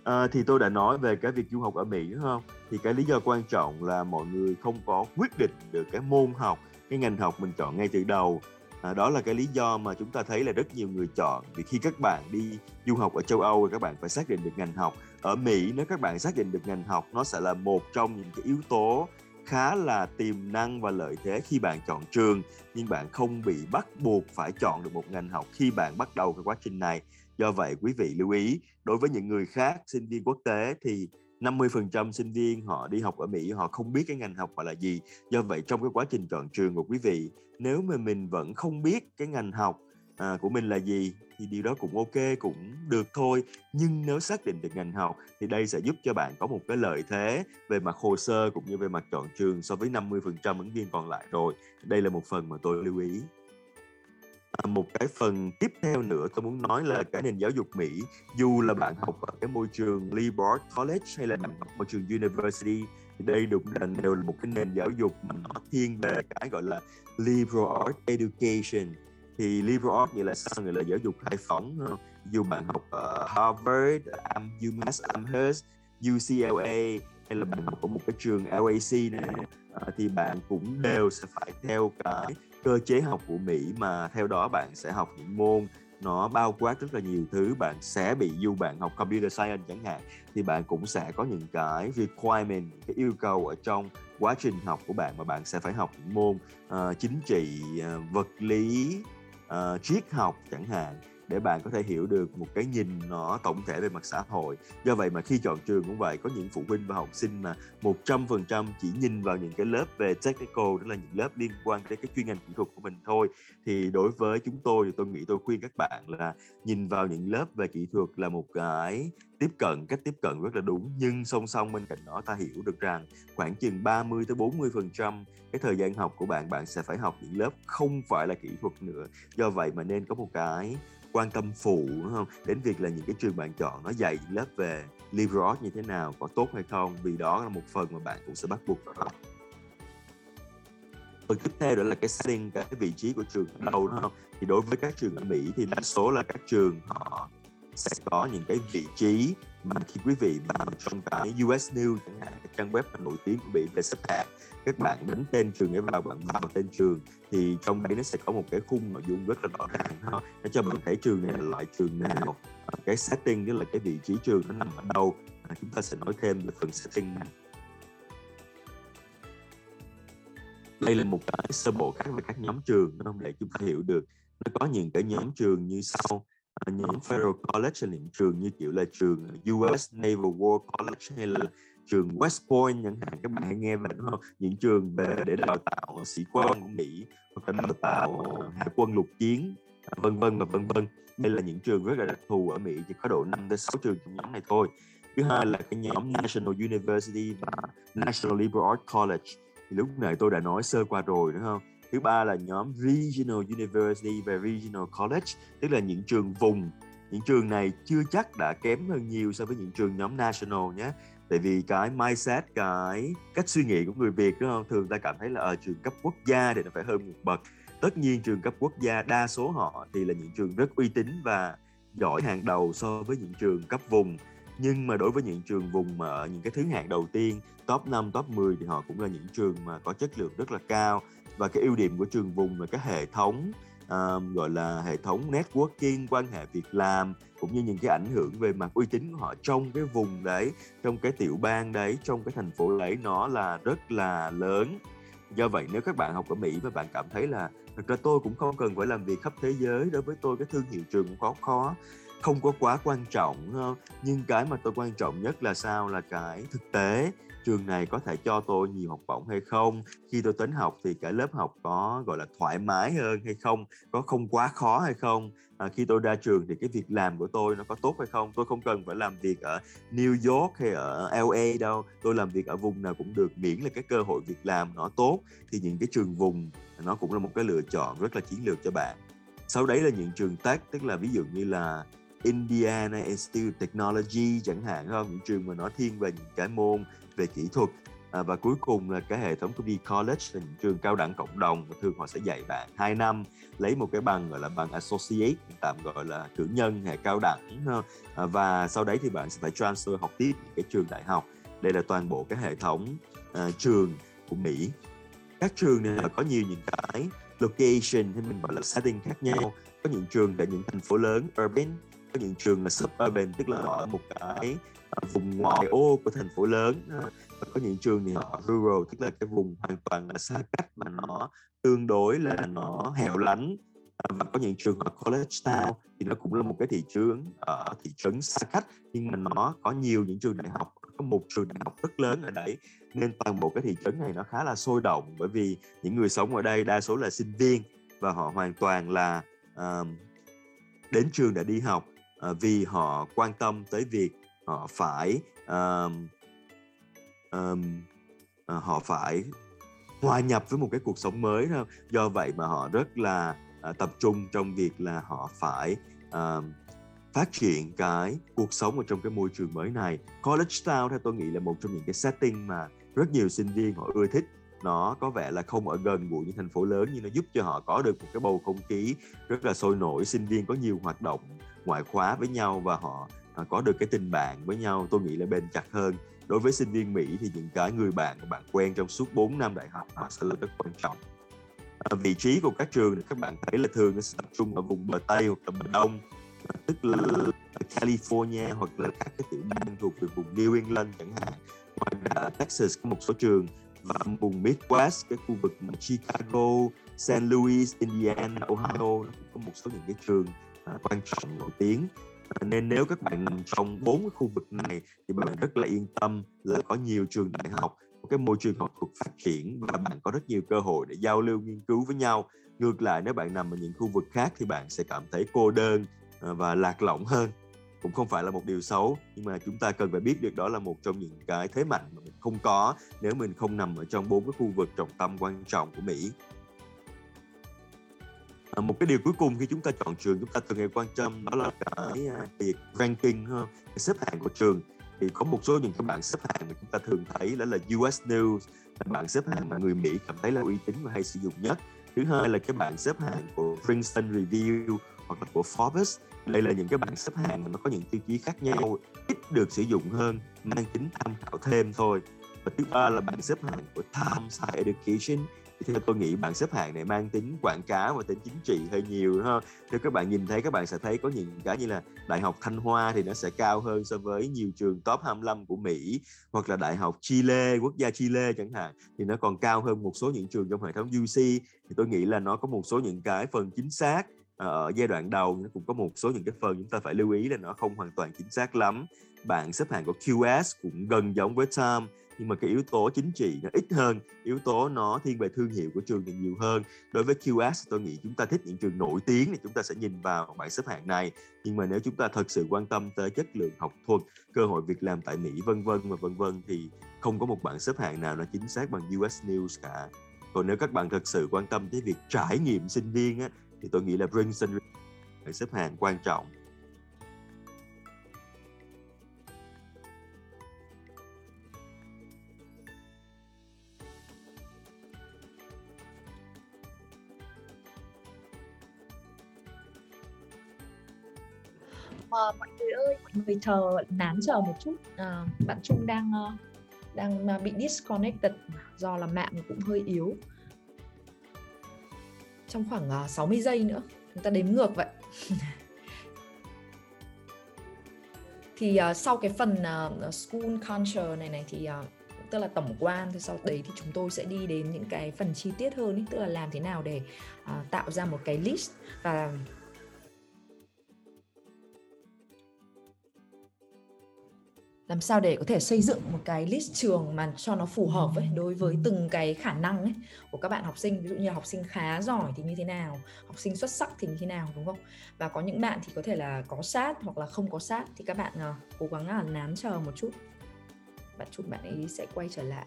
À, thì tôi đã nói về cái việc du học ở Mỹ đúng không? Thì cái lý do quan trọng là mọi người không có quyết định được cái môn học, cái ngành học mình chọn ngay từ đầu. À, đó là cái lý do mà chúng ta thấy là rất nhiều người chọn vì khi các bạn đi du học ở châu Âu thì các bạn phải xác định được ngành học. Ở Mỹ nếu các bạn xác định được ngành học nó sẽ là một trong những cái yếu tố khá là tiềm năng và lợi thế khi bạn chọn trường nhưng bạn không bị bắt buộc phải chọn được một ngành học khi bạn bắt đầu cái quá trình này Do vậy quý vị lưu ý, đối với những người khác sinh viên quốc tế thì 50% sinh viên họ đi học ở Mỹ họ không biết cái ngành học gọi là gì. Do vậy trong cái quá trình chọn trường của quý vị, nếu mà mình vẫn không biết cái ngành học à, của mình là gì thì điều đó cũng ok cũng được thôi. Nhưng nếu xác định được ngành học thì đây sẽ giúp cho bạn có một cái lợi thế về mặt hồ sơ cũng như về mặt chọn trường so với 50% ứng viên còn lại rồi. Đây là một phần mà tôi lưu ý. À, một cái phần tiếp theo nữa tôi muốn nói là cái nền giáo dục Mỹ dù là bạn học ở cái môi trường liberal college hay là bạn học môi trường university thì đây đúng là đều là một cái nền giáo dục mà nó thiên về cái gọi là liberal arts education. Thì liberal arts nghĩa là sao? Nghĩa là giáo dục khai phóng dù bạn học ở Harvard, UMass Amherst, UCLA hay là bạn học ở một cái trường LAC này thì bạn cũng đều sẽ phải theo cái cơ chế học của Mỹ mà theo đó bạn sẽ học những môn nó bao quát rất là nhiều thứ. Bạn sẽ bị dù bạn học computer science chẳng hạn thì bạn cũng sẽ có những cái requirement cái yêu cầu ở trong quá trình học của bạn mà bạn sẽ phải học những môn uh, chính trị uh, vật lý uh, triết học chẳng hạn để bạn có thể hiểu được một cái nhìn nó tổng thể về mặt xã hội. Do vậy mà khi chọn trường cũng vậy, có những phụ huynh và học sinh mà 100% chỉ nhìn vào những cái lớp về technical, đó là những lớp liên quan tới cái chuyên ngành kỹ thuật của mình thôi, thì đối với chúng tôi thì tôi nghĩ, tôi khuyên các bạn là nhìn vào những lớp về kỹ thuật là một cái tiếp cận, cách tiếp cận rất là đúng, nhưng song song bên cạnh đó ta hiểu được rằng khoảng chừng 30 tới 40 phần trăm cái thời gian học của bạn bạn sẽ phải học những lớp không phải là kỹ thuật nữa. Do vậy mà nên có một cái quan tâm phụ, đúng không? Đến việc là những cái trường bạn chọn nó dạy lớp về liberal arts như thế nào, có tốt hay không, vì đó là một phần mà bạn cũng sẽ bắt buộc phải học. Phần tiếp theo đó là cái setting, cái vị trí của trường ở đâu, đúng không? Thì đối với các trường ở Mỹ thì đa số là các trường họ sẽ có những cái vị trí mà khi quý vị vào trong cái US News chẳng hạn, cái trang web nổi tiếng của Mỹ về xếp hạng các bạn đánh tên trường để vào bạn vào tên trường thì trong đây nó sẽ có một cái khung nội dung rất là rõ ràng ha. Nó cho bạn thấy trường này là loại trường nào cái setting tức là cái vị trí trường nó nằm ở đâu. À, chúng ta sẽ nói thêm về phần setting này. Đây là một cái sơ bộ khác về các nhóm trường nó không? Để chúng ta hiểu được. Nó có những cái nhóm trường như sau. À, nhóm Federal College là những trường như kiểu là trường US Naval War College hay là trường West Point chẳng hạn, các bạn hãy nghe về đúng không? Những trường về để đào tạo sĩ quan của Mỹ, hoặc là đào tạo ờ, hải quân lục chiến à, vân vân và vân vân. Đây là những trường rất là đặc thù ở Mỹ, chỉ có độ 5 tới 6 trường trong nhóm này thôi. Thứ hai là cái nhóm National University và National Liberal Arts College. Thì lúc này tôi đã nói sơ qua rồi, đúng không? Thứ ba là nhóm Regional University và Regional College, tức là những trường vùng. Những trường này chưa chắc đã kém hơn nhiều so với những trường nhóm National nhé tại vì cái mindset cái cách suy nghĩ của người Việt đúng không? Thường ta cảm thấy là ở trường cấp quốc gia thì nó phải hơn một bậc. Tất nhiên trường cấp quốc gia đa số họ thì là những trường rất uy tín và giỏi hàng đầu so với những trường cấp vùng. Nhưng mà đối với những trường vùng mà những cái thứ hạng đầu tiên top 5, top 10 thì họ cũng là những trường mà có chất lượng rất là cao. Và cái ưu điểm của trường vùng là cái hệ thống um, gọi là hệ thống networking quan hệ việc làm cũng như những cái ảnh hưởng về mặt uy tín của họ trong cái vùng đấy trong cái tiểu bang đấy trong cái thành phố đấy nó là rất là lớn. Do vậy nếu các bạn học ở Mỹ và bạn cảm thấy là thực ra tôi cũng không cần phải làm việc khắp thế giới đối với tôi cái thương hiệu trường cũng khó khó không có quá quan trọng ờ, nhưng cái mà tôi quan trọng nhất là sao? Là cái thực tế trường này có thể cho tôi nhiều học bổng hay không? Khi tôi tính học thì cả lớp học có gọi là thoải mái hơn hay không? Có không quá khó hay không? À, khi tôi ra trường thì cái việc làm của tôi nó có tốt hay không? Tôi không cần phải làm việc ở New York hay ở LA đâu. Tôi làm việc ở vùng nào cũng được miễn là cái cơ hội việc làm nó tốt. Thì những cái trường vùng nó cũng là một cái lựa chọn rất là chiến lược cho bạn. Sau đấy là những trường tech tức là ví dụ như là Indiana Institute of Technology chẳng hạn không? Những trường mà nó thiên về những cái môn về kỹ thuật à, và cuối cùng là cái hệ thống của đi college là những trường cao đẳng cộng đồng và thường họ sẽ dạy bạn 2 năm lấy một cái bằng gọi là bằng associate tạm gọi là cử nhân hệ cao đẳng ờ, à, và sau đấy thì bạn sẽ phải transfer học tiếp những cái trường đại học. Đây là toàn bộ cái hệ thống à, trường của Mỹ. Các trường này có nhiều những cái location hay mình gọi là setting khác nhau. Có những trường tại những thành phố lớn urban có những trường là suburban tức là ở một cái vùng ngoại ô của thành phố lớn ờ, và có những trường thì họ rural tức là cái vùng hoàn toàn là xa cách mà nó tương đối là nó hẻo lánh ờ, và có những trường ở college town thì nó cũng là một cái thị trường ở thị trấn xa cách. Nhưng mà nó có nhiều những trường đại học có một trường đại học rất lớn ở đấy nên toàn bộ cái thị trấn này nó khá là sôi động bởi vì những người sống ở đây đa số là sinh viên và họ hoàn toàn là uh, đến trường để đi học uh, vì họ quan tâm tới việc họ phải um, um, uh, họ phải hòa nhập với một cái cuộc sống mới thôi. Do vậy mà họ rất là uh, tập trung trong việc là họ phải uh, phát triển cái cuộc sống ở trong cái môi trường mới này. College town theo tôi nghĩ là một trong những cái setting mà rất nhiều sinh viên họ ưa thích. Nó có vẻ là không ở gần gũi những thành phố lớn nhưng nó giúp cho họ có được một cái bầu không khí rất là sôi nổi. Sinh viên có nhiều hoạt động ngoại khóa với nhau và họ À, có được cái tình bạn với nhau tôi nghĩ là bền chặt hơn. Đối với sinh viên Mỹ thì những cái người bạn mà bạn quen trong suốt 4 năm đại học mà sẽ là rất quan trọng. À, vị trí của các trường thì các bạn thấy là thường nó sẽ tập trung ở vùng bờ Tây hoặc là bờ Đông à, tức là California hoặc là các cái tiểu bang thuộc về vùng New England chẳng hạn. Ngoài ra ở Texas có một số trường và vùng Midwest cái khu vực mà Chicago, St. Louis, Indiana, Ohio cũng có một số những cái trường quan trọng nổi tiếng. À, nên nếu các bạn nằm trong bốn cái khu vực này thì bạn rất là yên tâm là có nhiều trường đại học, một cái môi trường học thuật phát triển và bạn có rất nhiều cơ hội để giao lưu nghiên cứu với nhau. Ngược lại, nếu bạn nằm ở những khu vực khác thì bạn sẽ cảm thấy cô đơn à, và lạc lõng hơn. Cũng không phải là một điều xấu, nhưng mà chúng ta cần phải biết được đó là một trong những cái thế mạnh mà mình không có nếu mình không nằm ở trong bốn cái khu vực trọng tâm quan trọng của Mỹ. Ờ, một cái điều cuối cùng khi chúng ta chọn trường chúng ta thường hay quan tâm đó là cái à, việc ranking cái xếp hạng của trường. Thì có một số những cái bảng xếp hạng mà chúng ta thường thấy đó là US News, là bảng xếp hạng mà người Mỹ cảm thấy là uy tín và hay sử dụng nhất. Thứ hai là cái bảng xếp hạng của Princeton Review hoặc là của Forbes. Đây là những cái bảng xếp hạng mà nó có những tiêu chí khác nhau, ít được sử dụng hơn, mang tính tham khảo thêm thôi. Và thứ ba là bảng xếp hạng của Times Higher Education theo tôi nghĩ bảng xếp hạng này mang tính quảng cáo và tính chính trị hơi nhiều ha. Nếu các bạn nhìn thấy, các bạn sẽ thấy có những cái như là đại học Thanh Hoa thì nó sẽ cao hơn so với nhiều trường top 25 của Mỹ, hoặc là đại học Chile, quốc gia Chile chẳng hạn, thì nó còn cao hơn một số những trường trong hệ thống UC thì tôi nghĩ là nó có một số những cái phần chính xác à, ở giai đoạn đầu nó cũng có một số những cái phần chúng ta phải lưu ý là nó không hoàn toàn chính xác lắm. Bạn xếp hạng của QS cũng gần giống với time nhưng mà cái yếu tố chính trị nó ít hơn yếu tố nó thiên về thương hiệu của trường thì nhiều hơn. Đối với QS tôi nghĩ chúng ta thích những trường nổi tiếng thì chúng ta sẽ nhìn vào bảng xếp hạng này. Nhưng mà nếu chúng ta thật sự quan tâm tới chất lượng học thuật cơ hội việc làm tại Mỹ vân vân và vân vân thì không có một bảng xếp hạng nào nó chính xác bằng US News cả. Còn nếu các bạn thật sự quan tâm tới việc trải nghiệm sinh viên á, thì tôi nghĩ là Princeton bảng xếp hạng quan trọng. Ờ, mọi người ơi, mọi người chờ nán chờ một chút. À, bạn Trung đang ờ, đang bị disconnected do là mạng cũng hơi yếu. Trong khoảng uh, 60 giây nữa, chúng ta đếm ngược vậy. thì uh, sau cái phần uh, school culture này này thì uh, tức là tổng quan thì sau đấy thì chúng tôi sẽ đi đến những cái phần chi tiết hơn ý, tức là làm thế nào để uh, tạo ra một cái list và làm sao để có thể xây dựng một cái list trường mà cho nó phù hợp với đối với từng cái khả năng ấy của các bạn học sinh? Ví dụ như học sinh khá giỏi thì như thế nào? Học sinh xuất sắc thì như thế nào đúng không? Và có những bạn thì có thể là có sát hoặc là không có sát thì các bạn uh, cố gắng là nán chờ một chút. Bạn chút bạn ấy sẽ quay trở lại.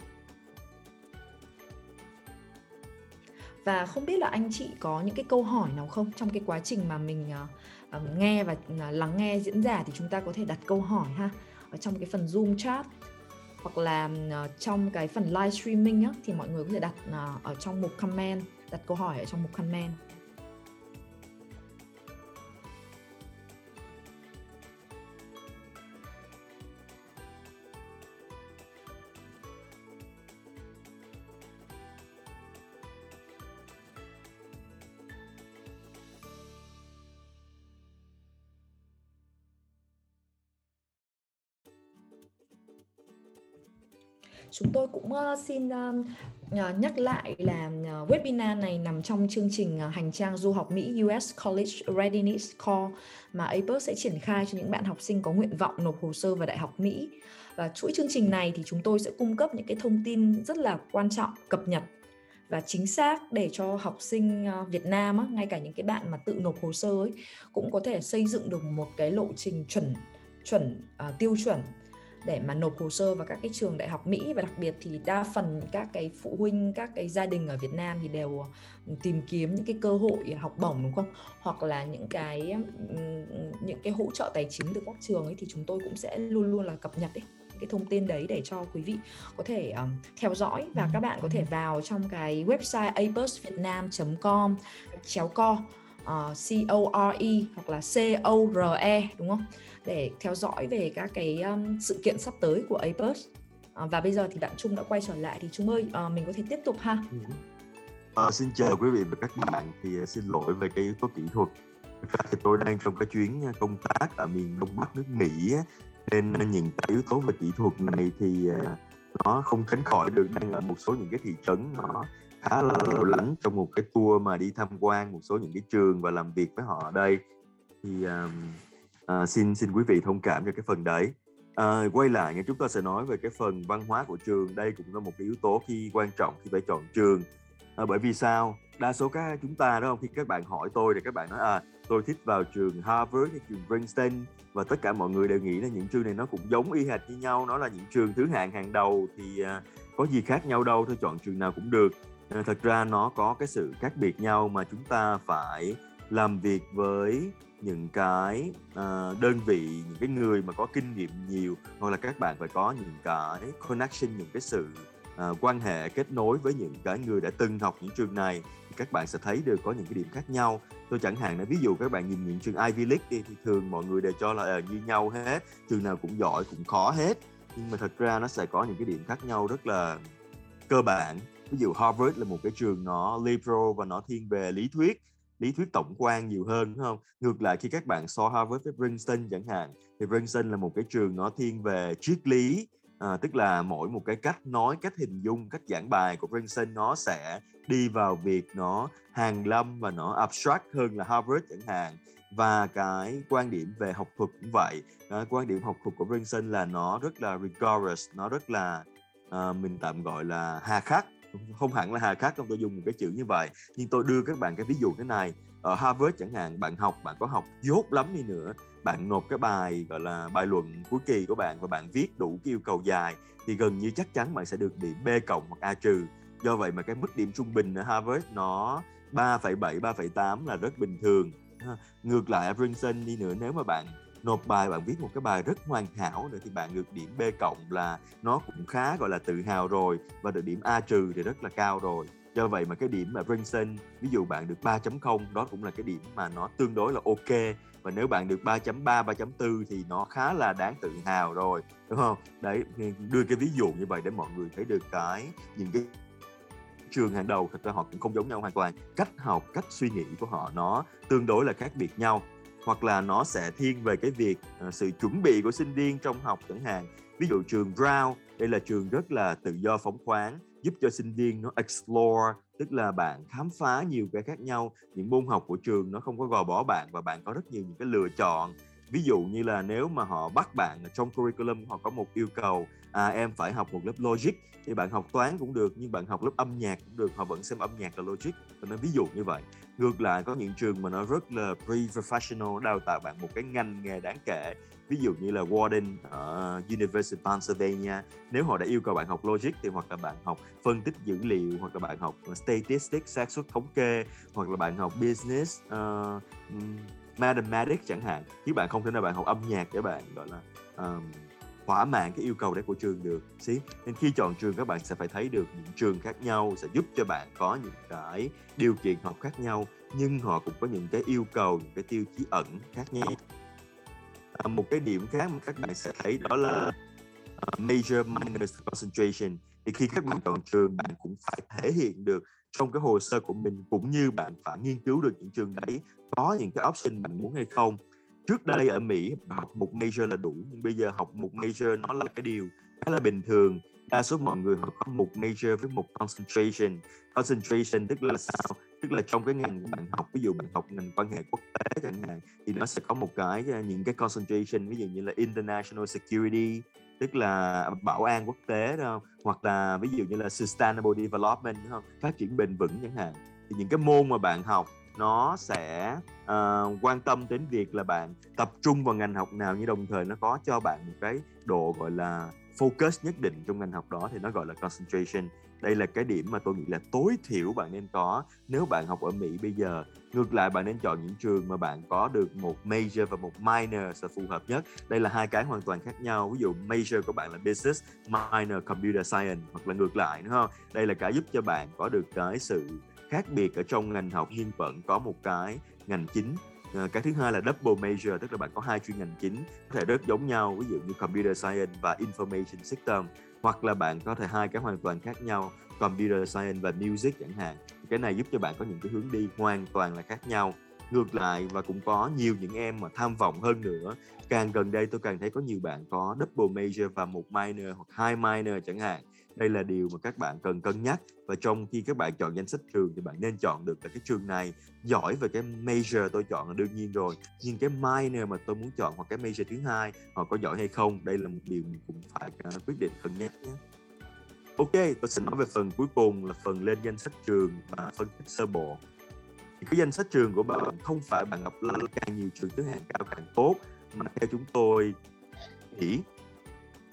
Và không biết là anh chị có những cái câu hỏi nào không? Trong cái quá trình mà mình uh, uh, nghe và uh, lắng nghe diễn giả thì chúng ta có thể đặt câu hỏi ha ở trong cái phần Zoom chat hoặc là uh, trong cái phần live streaming á, thì mọi người có thể đặt uh, ở trong mục comment đặt câu hỏi ở trong mục comment. Chúng tôi cũng ờ, xin ờ, ờ, nhắc lại là webinar này nằm trong chương trình hành trang du học Mỹ US College Readiness Core mà APUS sẽ triển khai cho những bạn học sinh có nguyện vọng nộp hồ sơ vào Đại học Mỹ. Và chuỗi chương trình này thì chúng tôi sẽ cung cấp những cái thông tin rất là quan trọng, cập nhật và chính xác để cho học sinh Việt Nam á, ngay cả những cái bạn mà tự nộp hồ sơ ấy cũng có thể xây dựng được một cái lộ trình chuẩn chuẩn uh, tiêu chuẩn để mà nộp hồ sơ vào các cái trường đại học Mỹ và đặc biệt thì đa phần các cái phụ huynh các cái gia đình ở Việt Nam thì đều ừ, tìm kiếm những cái cơ hội học bổng đúng không? Hoặc là những cái những cái hỗ trợ tài chính từ các trường ấy thì chúng tôi cũng sẽ luôn luôn là cập nhật ấy cái thông tin đấy để cho quý vị có thể um, theo dõi và các bạn có thể vào trong cái website apusvietnam.com chéo co uh, C O R E hoặc là C O R E đúng không? để theo dõi về các cái um, sự kiện sắp tới của APUS Uh, ờ, và bây giờ thì bạn Trung đã quay trở lại thì Trung ơi uh, mình có thể tiếp tục ha. À, xin chào quý vị và các bạn. Thì uh, xin lỗi về cái yếu tố kỹ thuật. Thì tôi đang trong cái chuyến công tác ở miền đông bắc nước Mỹ nên những cái yếu tố về kỹ thuật này thì nó không tránh khỏi được. Đang ở một số những cái thị trấn nó khá là lậu lắng trong một cái tour mà đi tham quan một số những cái trường và làm việc với họ ở đây. Thì um, uh, xin xin quý vị thông cảm cho cái phần đấy. À, quay lại nghe chúng ta sẽ nói về cái phần văn hóa của trường. Đây cũng là một cái yếu tố khi quan trọng khi phải chọn trường. À, bởi vì sao? Đa số các chúng ta đó không? Khi các bạn hỏi tôi thì các bạn nói à tôi thích vào trường Harvard hay trường Princeton. Và tất cả mọi người đều nghĩ là những trường này nó cũng giống y hệt như nhau nó là những trường thứ hạng hàng đầu thì à, có gì khác nhau đâu thôi chọn trường nào cũng được. Ờ, thật ra nó có cái sự khác biệt nhau mà chúng ta phải làm việc với những cái uh, đơn vị những cái người mà có kinh nghiệm nhiều hoặc là các bạn phải có những cái connection những cái sự uh, quan hệ kết nối với những cái người đã từng học những trường này thì các bạn sẽ thấy được có những cái điểm khác nhau. Tôi chẳng hạn là ví dụ các bạn nhìn những trường Ivy League đi thì thường mọi người đều cho là uh, như nhau hết trường nào cũng giỏi cũng khó hết. Nhưng mà thật ra nó sẽ có những cái điểm khác nhau rất là cơ bản ví dụ Harvard là một cái trường nó liberal và nó thiên về lý thuyết lý thuyết tổng quan nhiều hơn đúng không? Ngược lại khi các bạn so Harvard với Princeton chẳng hạn thì Princeton là một cái trường nó thiên về triết lý à, tức là mỗi một cái cách nói cách hình dung cách giảng bài của Princeton nó sẽ đi vào việc nó hàng lâm và nó abstract hơn là Harvard chẳng hạn. Và cái quan điểm về học thuật cũng vậy. À, quan điểm học thuật của Princeton là nó rất là rigorous nó rất là à, mình tạm gọi là hà khắc không hẳn là hà khắc không tôi dùng một cái chữ như vậy nhưng tôi đưa các bạn cái ví dụ thế này. Ở Harvard chẳng hạn bạn học bạn có học dốt lắm đi nữa. Bạn nộp cái bài gọi là bài luận cuối kỳ của bạn và bạn viết đủ cái yêu cầu dài thì gần như chắc chắn bạn sẽ được điểm B cộng hoặc A trừ. Do vậy mà cái mức điểm trung bình ở Harvard nó 3,7 3,8 là rất bình thường. Ngược lại ở Princeton đi nữa nếu mà bạn nộp bài, bạn viết một cái bài rất hoàn hảo nữa thì bạn được điểm B cộng là nó cũng khá, gọi là, tự hào rồi và được điểm A trừ thì rất là cao rồi. Do vậy mà cái điểm mà Princeton ví dụ bạn được 3.0 đó cũng là cái điểm mà nó tương đối là ok. Và nếu bạn được 3.3 3.4 thì nó khá là đáng tự hào rồi, đúng không? Đấy đưa cái ví dụ như vậy để mọi người thấy được cái những cái trường hàng đầu, thật ra họ cũng không giống nhau hoàn toàn. Cách học, cách suy nghĩ của họ nó tương đối là khác biệt nhau hoặc là nó sẽ thiên về cái việc uh, sự chuẩn bị của sinh viên trong học chẳng hạn. Ví dụ trường Brown đây là trường rất là tự do phóng khoáng giúp cho sinh viên nó explore tức là bạn khám phá nhiều cái khác nhau. Những môn học của trường nó không có gò bó bạn và bạn có rất nhiều những cái lựa chọn ví dụ như là nếu mà họ bắt bạn trong curriculum họ có một yêu cầu à, em phải học một lớp logic thì bạn học toán cũng được nhưng bạn học lớp âm nhạc cũng được họ vẫn xem âm nhạc là logic. Và nó ví dụ như vậy. Ngược lại có những trường mà nó rất là pre-professional đào tạo bạn một cái ngành nghề đáng kể. Ví dụ như là Warden ở University of Pennsylvania. Nếu họ đã yêu cầu bạn học logic thì hoặc là bạn học phân tích dữ liệu hoặc là bạn học statistics xác suất thống kê hoặc là bạn học business uh, mathematics chẳng hạn. Chứ bạn không thể nào bạn học âm nhạc để bạn gọi là um, thỏa mãn cái yêu cầu đấy của trường được xí. Nên khi chọn trường các bạn sẽ phải thấy được những trường khác nhau sẽ giúp cho bạn có những cái điều kiện học khác nhau nhưng họ cũng có những cái yêu cầu những cái tiêu chí ẩn khác nhau. À, một cái điểm khác mà các bạn sẽ thấy đó là uh, major minor concentration. Thì khi các bạn chọn trường bạn cũng phải thể hiện được trong cái hồ sơ của mình cũng như bạn phải nghiên cứu được những trường đấy, có những cái option bạn muốn hay không. Trước đây ở Mỹ học một major là đủ, nhưng bây giờ học một major nó là cái điều khá là bình thường. Đa số mọi người họ có một major với một concentration. Concentration tức là sao? Tức là trong cái ngành bạn học, ví dụ bạn học ngành quan hệ quốc tế chẳng hạn, thì nó sẽ có một cái à, những cái concentration, ví dụ như là international security tức là bảo an quốc tế không? hoặc là ví dụ như là sustainable development đúng không? Phát triển bền vững chẳng hạn. Thì những cái môn mà bạn học nó sẽ uh, quan tâm đến việc là bạn tập trung vào ngành học nào nhưng đồng thời nó có cho bạn một cái độ gọi là focus nhất định trong ngành học đó thì nó gọi là concentration đây là cái điểm mà tôi nghĩ là tối thiểu bạn nên có nếu bạn học ở Mỹ bây giờ. Ngược lại bạn nên chọn những trường mà bạn có được một major và một minor sẽ phù hợp nhất. Đây là hai cái hoàn toàn khác nhau. Ví dụ major của bạn là business, minor computer science hoặc là ngược lại, đúng không? Đây là cái giúp cho bạn có được cái sự khác biệt ở trong ngành học nhưng vẫn có một cái ngành chính. Ờ, cái thứ hai là double major, tức là bạn có hai chuyên ngành chính, có thể rất giống nhau. Ví dụ như computer science và information system hoặc là bạn có thể hai cái hoàn toàn khác nhau, computer science và music chẳng hạn. Cái này giúp cho bạn có những cái hướng đi hoàn toàn là khác nhau. Ngược lại và cũng có nhiều những em mà tham vọng hơn nữa. Càng gần đây tôi càng thấy có nhiều bạn có double major và một minor hoặc hai minor chẳng hạn đây là điều mà các bạn cần cân nhắc. Và trong khi các bạn chọn danh sách trường thì bạn nên chọn được là cái trường này. Giỏi về cái major tôi chọn là đương nhiên rồi. Nhưng cái minor mà tôi muốn chọn hoặc cái major thứ hai, họ có giỏi hay không, đây là một điều mình cũng phải à, quyết định, cân nhắc nhé. Ok, tôi sẽ nói về phần cuối cùng là phần lên danh sách trường và phân tích sơ bộ. Thì cái danh sách trường của bạn không phải bạn gặp là càng nhiều trường, thứ hạng cao càng tốt, mà theo chúng tôi nghĩ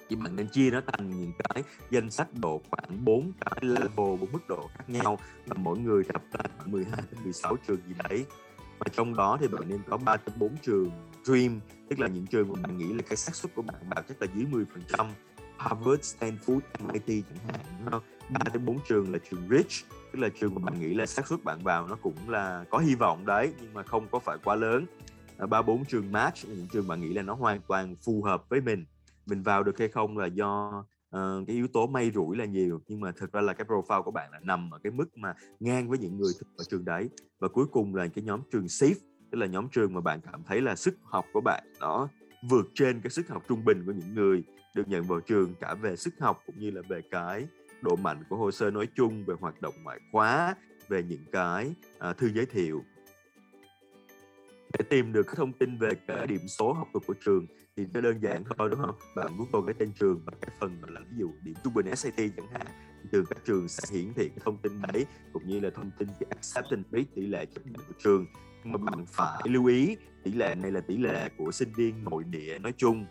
chỉ bạn nên chia nó thành những cái danh sách độ khoảng 4 cái level bốn mức độ khác nhau. Và mỗi người tập ra 12 đến 16 trường gì đấy. Và trong đó thì bạn nên có 3 đến 4 trường dream. Tức là những trường mà bạn nghĩ là cái xác suất của bạn vào chắc là dưới 10 phần trăm. Harvard, Stanford, MIT chẳng hạn đúng không? 3 đến 4 trường là trường rich. Tức là trường mà bạn nghĩ là xác suất bạn vào nó cũng là có hy vọng đấy nhưng mà không có phải quá lớn. Ờ, ba bốn trường match những trường bạn nghĩ là nó hoàn toàn phù hợp với mình mình vào được hay không là do uh, cái yếu tố may rủi là nhiều. Nhưng mà thực ra là cái profile của bạn là nằm ở cái mức mà ngang với những người ở trường đấy. Và cuối cùng là cái nhóm trường safe tức là nhóm trường mà bạn cảm thấy là sức học của bạn nó vượt trên cái sức học trung bình của những người được nhận vào trường cả về sức học cũng như là về cái độ mạnh của hồ sơ nói chung về hoạt động ngoại khóa về những cái uh, thư giới thiệu để tìm được cái thông tin về cái điểm số học thuật của trường thì nó đơn giản thôi đúng không? Bạn google cái tên trường và cái phần là ví dụ điểm trung bình SAT chẳng hạn từ các trường sẽ hiển thị cái thông tin đấy cũng như là thông tin về acceptance rate tỷ lệ chấp nhận của trường. Nhưng mà bạn phải lưu ý tỷ lệ này là tỷ lệ của sinh viên nội địa nói chung.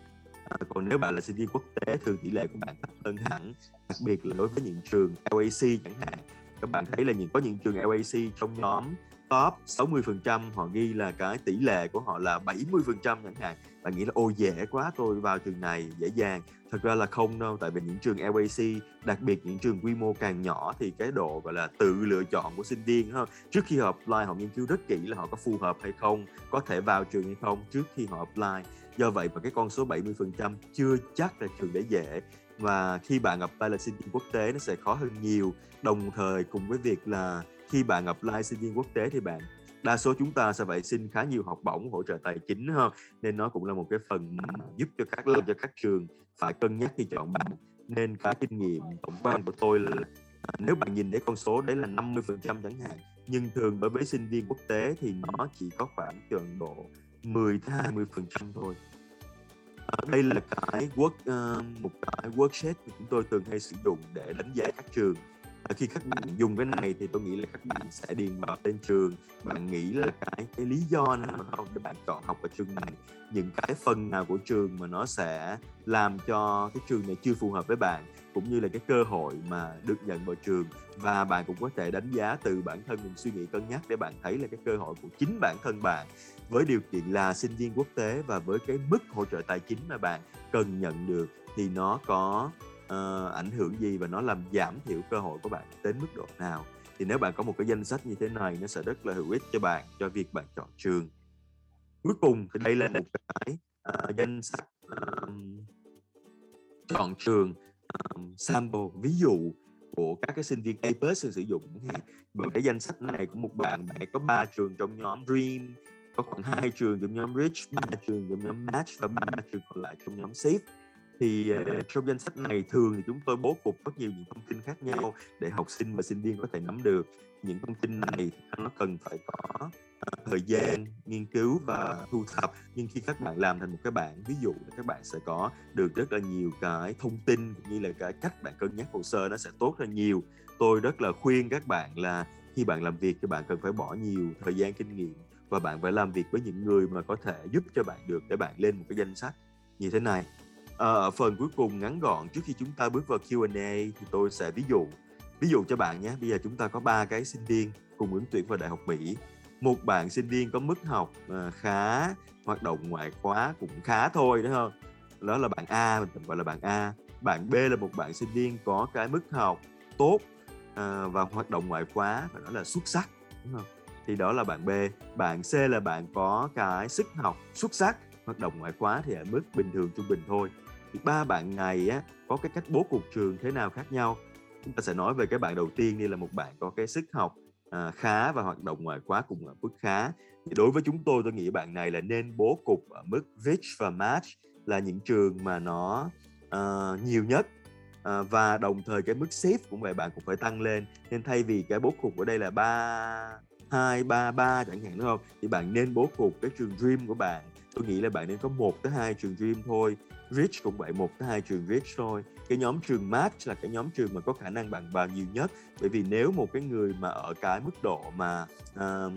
À, còn nếu bạn là sinh viên quốc tế thường tỷ lệ của bạn thấp hơn hẳn đặc biệt là đối với những trường LAC chẳng hạn. Các bạn thấy là những có những trường LAC trong nhóm top 60% họ ghi là cái tỷ lệ của họ là 70% chẳng hạn. Bạn nghĩ là ô dễ quá, tôi vào trường này dễ dàng. Thật ra là không đâu, tại vì những trường LAC đặc biệt những trường quy mô càng nhỏ thì cái độ, gọi là, tự lựa chọn của sinh viên hơn trước khi họ apply, họ nghiên cứu rất kỹ là họ có phù hợp hay không, có thể vào trường hay không trước khi họ apply. Do vậy mà cái con số 70% chưa chắc là trường để dễ. Và khi bạn apply là sinh viên quốc tế, nó sẽ khó hơn nhiều. Đồng thời cùng với việc là khi bạn apply sinh viên quốc tế thì bạn đa số chúng ta sẽ phải xin khá nhiều học bổng hỗ trợ tài chính hơn nên nó cũng là một cái phần mà giúp cho các lớp cho các trường phải cân nhắc khi chọn bạn. Nên cái kinh nghiệm tổng quan của tôi là à, nếu bạn nhìn thấy con số đấy là 50% chẳng hạn nhưng thường đối với sinh viên quốc tế thì nó chỉ có khoảng chừng độ 10 20% thôi. À, đây là cái work uh, một cái worksheet mà chúng tôi thường hay sử dụng để đánh giá các trường khi các bạn dùng cái này thì tôi nghĩ là các bạn sẽ điền vào tên trường. Bạn nghĩ là cái cái lý do nào không để bạn chọn học ở trường này? Những cái phần nào của trường mà nó sẽ làm cho cái trường này chưa phù hợp với bạn cũng như là cái cơ hội mà được nhận vào trường? Và bạn cũng có thể đánh giá từ bản thân mình suy nghĩ cân nhắc để bạn thấy là cái cơ hội của chính bản thân bạn. Với điều kiện là sinh viên quốc tế và với cái mức hỗ trợ tài chính mà bạn cần nhận được thì nó có uh, ảnh hưởng gì và nó làm giảm thiểu cơ hội của bạn đến mức độ nào? Thì nếu bạn có một cái danh sách như thế này nó sẽ rất là hữu ích cho bạn cho việc bạn chọn trường. Cuối cùng thì đây là một cái uh, danh sách uh, chọn trường um, sample ví dụ của các cái sinh viên A sử dụng bởi cái danh sách này của một bạn bạn có ba trường trong nhóm Dream có khoảng hai trường trong nhóm Rich ba trường trong nhóm Match và ba trường còn lại trong nhóm Safe thì à, trong danh sách này thường thì chúng tôi bố cục rất nhiều những thông tin khác nhau để học sinh và sinh viên có thể nắm được. Những thông tin này nó cần phải có à, thời gian nghiên cứu và thu thập. Nhưng khi các bạn làm thành một cái bảng, ví dụ các bạn sẽ có được rất là nhiều cái thông tin cũng như là cái cách bạn cân nhắc hồ sơ nó sẽ tốt hơn nhiều. Tôi rất là khuyên các bạn là khi bạn làm việc thì bạn cần phải bỏ nhiều thời gian kinh nghiệm và bạn phải làm việc với những người mà có thể giúp cho bạn được để bạn lên một cái danh sách như thế này. Ờ, phần cuối cùng ngắn gọn trước khi chúng ta bước vào Q&A thì tôi sẽ ví dụ. Ví dụ cho bạn nhé bây giờ chúng ta có ba cái sinh viên cùng ứng tuyển vào đại học Mỹ một bạn sinh viên có mức học ờ, khá hoạt động ngoại khóa cũng khá thôi đúng không? Đó là bạn A mình gọi là bạn A. Bạn B là một bạn sinh viên có cái mức học tốt ờ, và hoạt động ngoại khóa và đó là xuất sắc đúng không? Thì đó là bạn B. Bạn C là bạn có cái sức học xuất sắc hoạt động ngoại khóa thì ở mức bình thường trung bình thôi thì ba bạn này á có cái cách bố cục trường thế nào khác nhau? Chúng ta sẽ nói về cái bạn đầu tiên đi là một bạn có cái sức học à, khá và hoạt động ngoại khóa cùng ở mức khá. Thì đối với chúng tôi tôi nghĩ bạn này là nên bố cục ở mức rich và match là những trường mà nó uh, nhiều nhất. Uh, và đồng thời cái mức safe cũng vậy bạn cũng phải tăng lên. Nên thay vì cái bố cục ở đây là ba hai ba ba chẳng hạn đúng không? Thì bạn nên bố cục cái trường dream của bạn. Tôi nghĩ là bạn nên có một tới hai trường dream thôi. Rich cũng vậy một tới hai trường Rich thôi. Cái nhóm trường Match là cái nhóm trường mà có khả năng bạn vào nhiều nhất. Bởi vì nếu một cái người mà ở cái mức độ mà uh,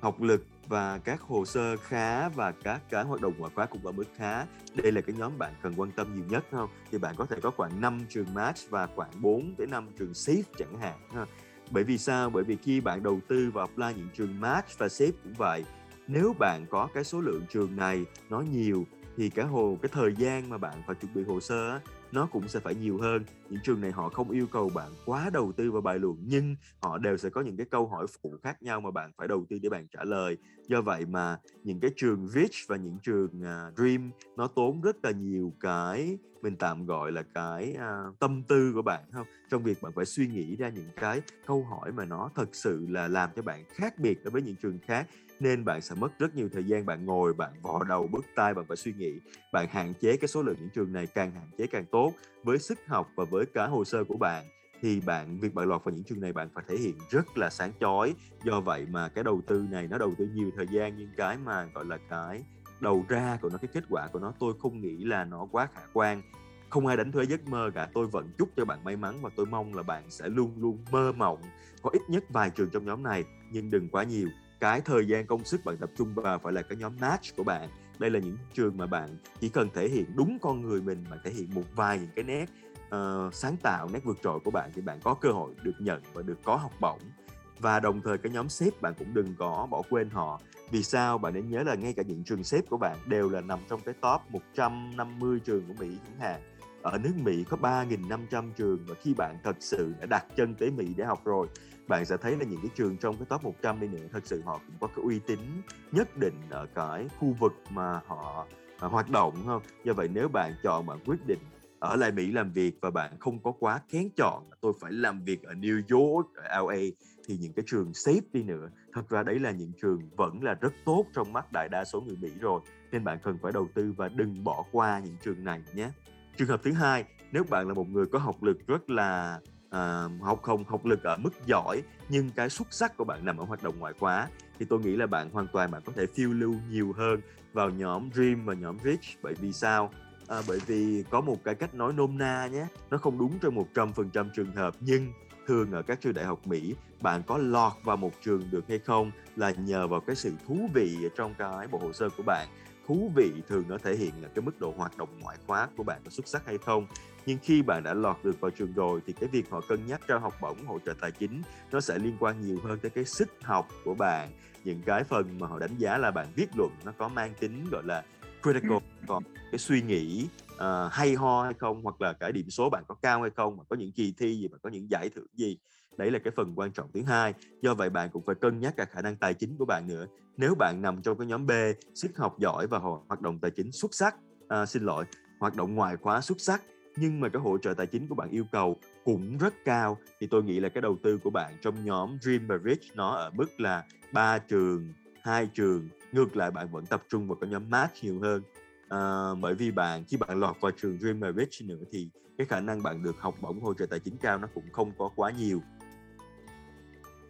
học lực và các hồ sơ khá và các cái hoạt động ngoại khóa cũng ở mức khá đây là cái nhóm bạn cần quan tâm nhiều nhất không? Thì bạn có thể có khoảng 5 trường match và khoảng 4 tới 5 trường safe chẳng hạn ha. bởi vì sao? Bởi vì khi bạn đầu tư vào apply những trường match và safe cũng vậy nếu bạn có cái số lượng trường này nó nhiều thì cả hồ cái thời gian mà bạn phải chuẩn bị hồ sơ á, nó cũng sẽ phải nhiều hơn. Những trường này họ không yêu cầu bạn quá đầu tư vào bài luận nhưng họ đều sẽ có những cái câu hỏi phụ khác nhau mà bạn phải đầu tư để bạn trả lời. Do vậy mà những cái trường rich và những trường uh, dream nó tốn rất là nhiều cái mình tạm gọi là cái uh, tâm tư của bạn không? Trong việc bạn phải suy nghĩ ra những cái câu hỏi mà nó thật sự là làm cho bạn khác biệt đối với những trường khác nên bạn sẽ mất rất nhiều thời gian bạn ngồi, bạn vò đầu, bứt tai, bạn phải suy nghĩ. Bạn hạn chế cái số lượng những trường này càng hạn chế càng tốt. Với sức học và với cả hồ sơ của bạn, thì bạn, việc bạn lọt vào những trường này bạn phải thể hiện rất là sáng chói. Do vậy mà cái đầu tư này nó đầu tư nhiều thời gian, nhưng cái mà, gọi là, cái đầu ra của nó, cái kết quả của nó, tôi không nghĩ là nó quá khả quan. Không ai đánh thuế giấc mơ cả. Tôi vẫn chúc cho bạn may mắn và tôi mong là bạn sẽ luôn luôn mơ mộng. Có ít nhất vài trường trong nhóm này, nhưng đừng quá nhiều cái thời gian công sức bạn tập trung vào phải là cái nhóm match của bạn. Đây là những trường mà bạn chỉ cần thể hiện đúng con người mình bạn thể hiện một vài những cái nét uh, sáng tạo nét vượt trội của bạn thì bạn có cơ hội được nhận và được có học bổng. Và đồng thời cái nhóm sếp bạn cũng đừng có bỏ quên họ. Vì sao? Bạn nên nhớ là ngay cả những trường sếp của bạn đều là nằm trong cái top 150 trường của Mỹ chẳng hạn. Ở nước Mỹ có 3.500 trường và khi bạn thật sự đã đặt chân tới Mỹ để học rồi bạn sẽ thấy là những cái trường trong cái top 100 đi nữa thật sự họ cũng có cái uy tín nhất định ở cái khu vực mà họ à, hoạt động không? Do vậy nếu bạn chọn bạn quyết định ở lại Mỹ làm việc và bạn không có quá kén chọn tôi phải làm việc ở New York ở LA thì những cái trường safe đi nữa. Thật ra đấy là những trường vẫn là rất tốt trong mắt đại đa số người Mỹ rồi nên bạn cần phải đầu tư và đừng bỏ qua những trường này nhé. Trường hợp thứ hai nếu bạn là một người có học lực rất là à, học không học lực ở mức giỏi nhưng cái xuất sắc của bạn nằm ở hoạt động ngoại khóa. Thì tôi nghĩ là bạn hoàn toàn bạn có thể phiêu lưu nhiều hơn vào nhóm Dream và nhóm Rich. Bởi vì sao? À, bởi vì có một cái cách nói nôm na nhé. Nó không đúng trong một trăm phần trăm trường hợp nhưng thường ở các trường đại học Mỹ bạn có lọt vào một trường được hay không là nhờ vào cái sự thú vị trong cái bộ hồ sơ của bạn thú vị thường nó thể hiện là cái mức độ hoạt động ngoại khóa của bạn có xuất sắc hay không. Nhưng khi bạn đã lọt được vào trường rồi thì cái việc họ cân nhắc cho học bổng hỗ trợ tài chính nó sẽ liên quan nhiều hơn tới cái sức học của bạn. Những cái phần mà họ đánh giá là bạn viết luận nó có mang tính gọi là critical còn cái suy nghĩ uh, hay ho hay không hoặc là cái điểm số bạn có cao hay không mà có những kỳ thi gì mà có những giải thưởng gì đấy là cái phần quan trọng thứ hai. Do vậy bạn cũng phải cân nhắc cả khả năng tài chính của bạn nữa. Nếu bạn nằm trong cái nhóm B sức học giỏi và hoạt động tài chính xuất sắc à, xin lỗi hoạt động ngoại khóa xuất sắc nhưng mà cái hỗ trợ tài chính của bạn yêu cầu cũng rất cao thì tôi nghĩ là cái đầu tư của bạn trong nhóm Dream và Rich nó ở mức là ba trường hai trường ngược lại bạn vẫn tập trung vào cái nhóm mát nhiều hơn. À, bởi vì bạn khi bạn lọt vào trường Dream và Rich nữa thì cái khả năng bạn được học bổng hỗ trợ tài chính cao nó cũng không có quá nhiều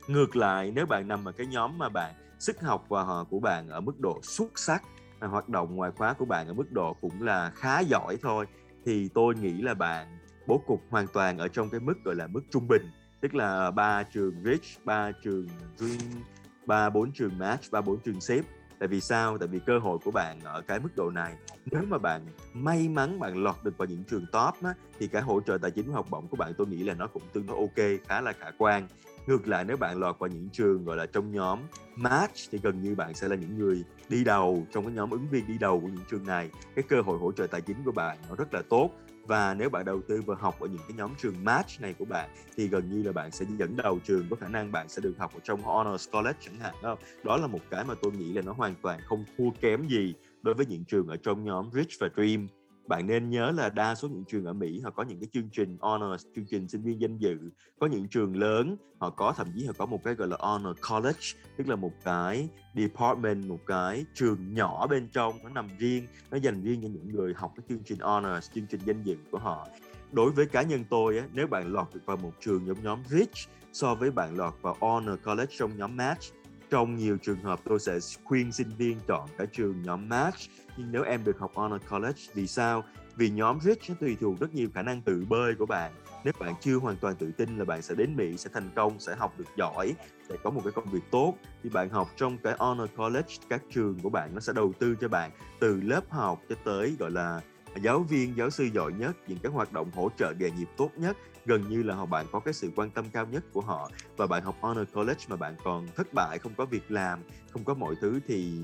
ngược lại nếu bạn nằm ở cái nhóm mà bạn sức học và họ của bạn ở mức độ xuất sắc hoạt động ngoài khóa của bạn ở mức độ cũng là khá giỏi thôi thì tôi nghĩ là bạn bố cục hoàn toàn ở trong cái mức gọi là mức trung bình. Tức là ờ, ba trường rich ba trường dream ba bốn trường match ba bốn trường xếp tại vì sao? Tại vì cơ hội của bạn ở cái mức độ này nếu mà bạn may mắn bạn lọt được vào những trường top á, thì cái hỗ trợ tài chính học bổng của bạn tôi nghĩ là nó cũng tương đối ok khá là khả quan ngược lại, nếu bạn lọt vào những trường, gọi là, trong nhóm match thì gần như bạn sẽ là những người đi đầu trong cái nhóm ứng viên đi đầu của những trường này. Cái cơ hội hỗ trợ tài chính của bạn nó rất là tốt. Và nếu bạn đầu tư vào học ở những cái nhóm trường match này của bạn thì gần như là bạn sẽ dẫn đầu trường, có khả năng bạn sẽ được học ở trong honors college chẳng hạn, đó. Đó là một cái mà tôi nghĩ là nó hoàn toàn không thua kém gì đối với những trường ở trong nhóm rich và dream bạn nên nhớ là đa số những trường ở Mỹ họ có những cái chương trình honors, chương trình sinh viên danh dự. Có những trường lớn họ có thậm chí họ có một cái gọi là honor college, tức là một cái department, một cái trường nhỏ bên trong nó nằm riêng, nó dành riêng cho những người học cái chương trình honors, chương trình danh dự của họ. Đối với cá nhân tôi á, nếu bạn lọt được vào một trường giống nhóm rich so với bạn lọt vào honor college trong nhóm match trong nhiều trường hợp tôi sẽ khuyên sinh viên chọn cả trường nhóm match, nhưng nếu em được học honor college vì sao? Vì nhóm rich sẽ tùy thuộc rất nhiều khả năng tự bơi của bạn. Nếu bạn chưa hoàn toàn tự tin là bạn sẽ đến Mỹ, sẽ thành công, sẽ học được giỏi, sẽ có một cái công việc tốt, thì bạn học trong cái honor college, các trường của bạn nó sẽ đầu tư cho bạn từ lớp học cho tới, gọi là giáo viên giáo sư giỏi nhất những cái hoạt động hỗ trợ nghề nghiệp tốt nhất gần như là họ bạn có cái sự quan tâm cao nhất của họ. Và bạn học honor college mà bạn còn thất bại không có việc làm không có mọi thứ thì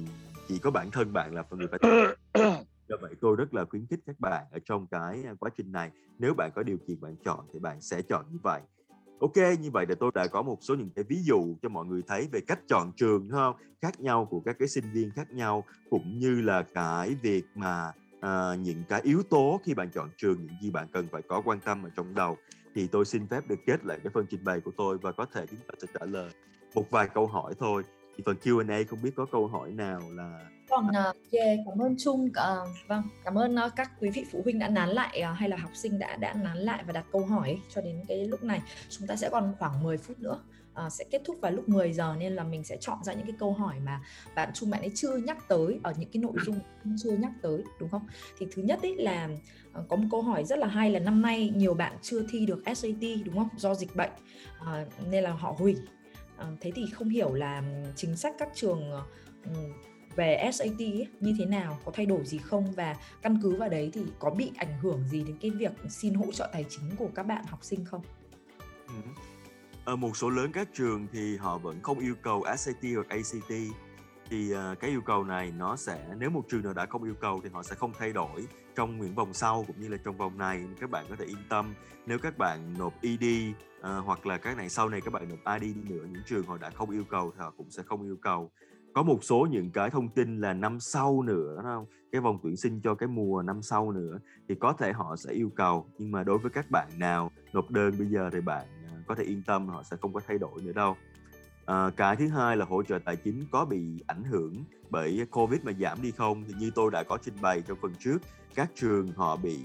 chỉ có bản thân bạn là người phải do vậy tôi rất là khuyến khích các bạn ở trong cái quá trình này. Nếu bạn có điều kiện bạn chọn thì bạn sẽ chọn như vậy. Ok như vậy là tôi đã có một số những cái ví dụ cho mọi người thấy về cách chọn trường không? Khác nhau của các cái sinh viên khác nhau cũng như là cái việc mà à, những cái yếu tố khi bạn chọn trường những gì bạn cần phải có quan tâm ở trong đầu thì tôi xin phép được kết lại cái phần trình bày của tôi và có thể chúng ta sẽ trả lời một vài câu hỏi thôi. Thì phần Q&A không biết có câu hỏi nào là Còn, ờ, yeah, cảm ơn Trung, ờ, vâng, cảm ơn, ơ, các quý vị phụ huynh đã nán lại, ờ, hay là học sinh đã đã nán lại và đặt câu hỏi cho đến cái lúc này. Chúng ta sẽ còn khoảng 10 phút nữa, ờ, sẽ kết thúc vào lúc 10 giờ nên là mình sẽ chọn ra những cái câu hỏi mà bạn Trung bạn ấy chưa nhắc tới ở những cái nội dung chưa nhắc tới, đúng không? Thì thứ nhất ấy là, ờ, có một câu hỏi rất là hay là năm nay nhiều bạn chưa thi được SAT, đúng không? Do dịch bệnh, ờ, nên là họ hủy. Thế thì không hiểu là chính sách các trường, về SAT ấy như thế nào, có thay đổi gì không? Và căn cứ vào đấy thì có bị ảnh hưởng gì đến cái việc xin hỗ trợ tài chính của các bạn học sinh không? Ừm ở một số lớn các trường thì họ vẫn không yêu cầu SAT hoặc ACT. Thì, uh, cái yêu cầu này nó sẽ nếu một trường nào đã không yêu cầu thì họ sẽ không thay đổi trong những vòng sau cũng như là trong vòng này. Các bạn có thể yên tâm, nếu các bạn nộp ED, uh, ờ, hoặc là các này sau này các bạn nộp ID đi nữa, những trường họ đã không yêu cầu thì họ cũng sẽ không yêu cầu. Có một số những cái thông tin là năm sau nữa, phải? Cái vòng tuyển sinh cho cái mùa năm sau nữa thì có thể họ sẽ yêu cầu, nhưng mà đối với các bạn nào nộp đơn bây giờ thì bạn, có thể yên tâm họ sẽ không có thay đổi nữa đâu. à, cái thứ hai là hỗ trợ tài chính có bị ảnh hưởng bởi Covid mà giảm đi không? Thì như tôi đã có trình bày trong phần trước, các trường họ bị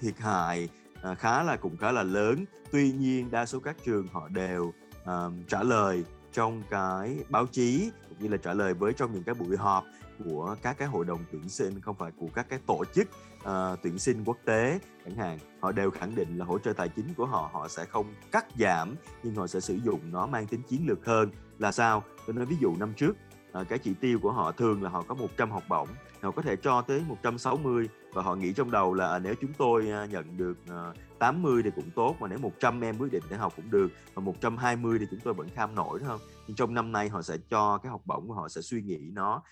thiệt hại, à, khá là cũng khá là lớn. Tuy nhiên đa số các trường họ đều, à, trả lời trong cái báo chí, cũng như là trả lời với trong những cái buổi họp của các cái hội đồng tuyển sinh, không phải của các cái tổ chức, uh, tuyển sinh quốc tế chẳng hạn. Họ đều khẳng định là hỗ trợ tài chính của họ, họ sẽ không cắt giảm, nhưng họ sẽ sử dụng nó mang tính chiến lược hơn. Là sao? Tôi nói ví dụ năm trước, uh, cái chỉ tiêu của họ thường là họ có 100 học bổng, họ có thể cho tới 160 và họ nghĩ trong đầu là, à, nếu chúng tôi, ờ, nhận được, 80 thì cũng tốt, mà nếu 100 em quyết định để học cũng được, và 120 thì chúng tôi vẫn kham nổi, đúng không Nhưng trong năm nay họ sẽ cho cái học bổng của họ sẽ suy nghĩ nó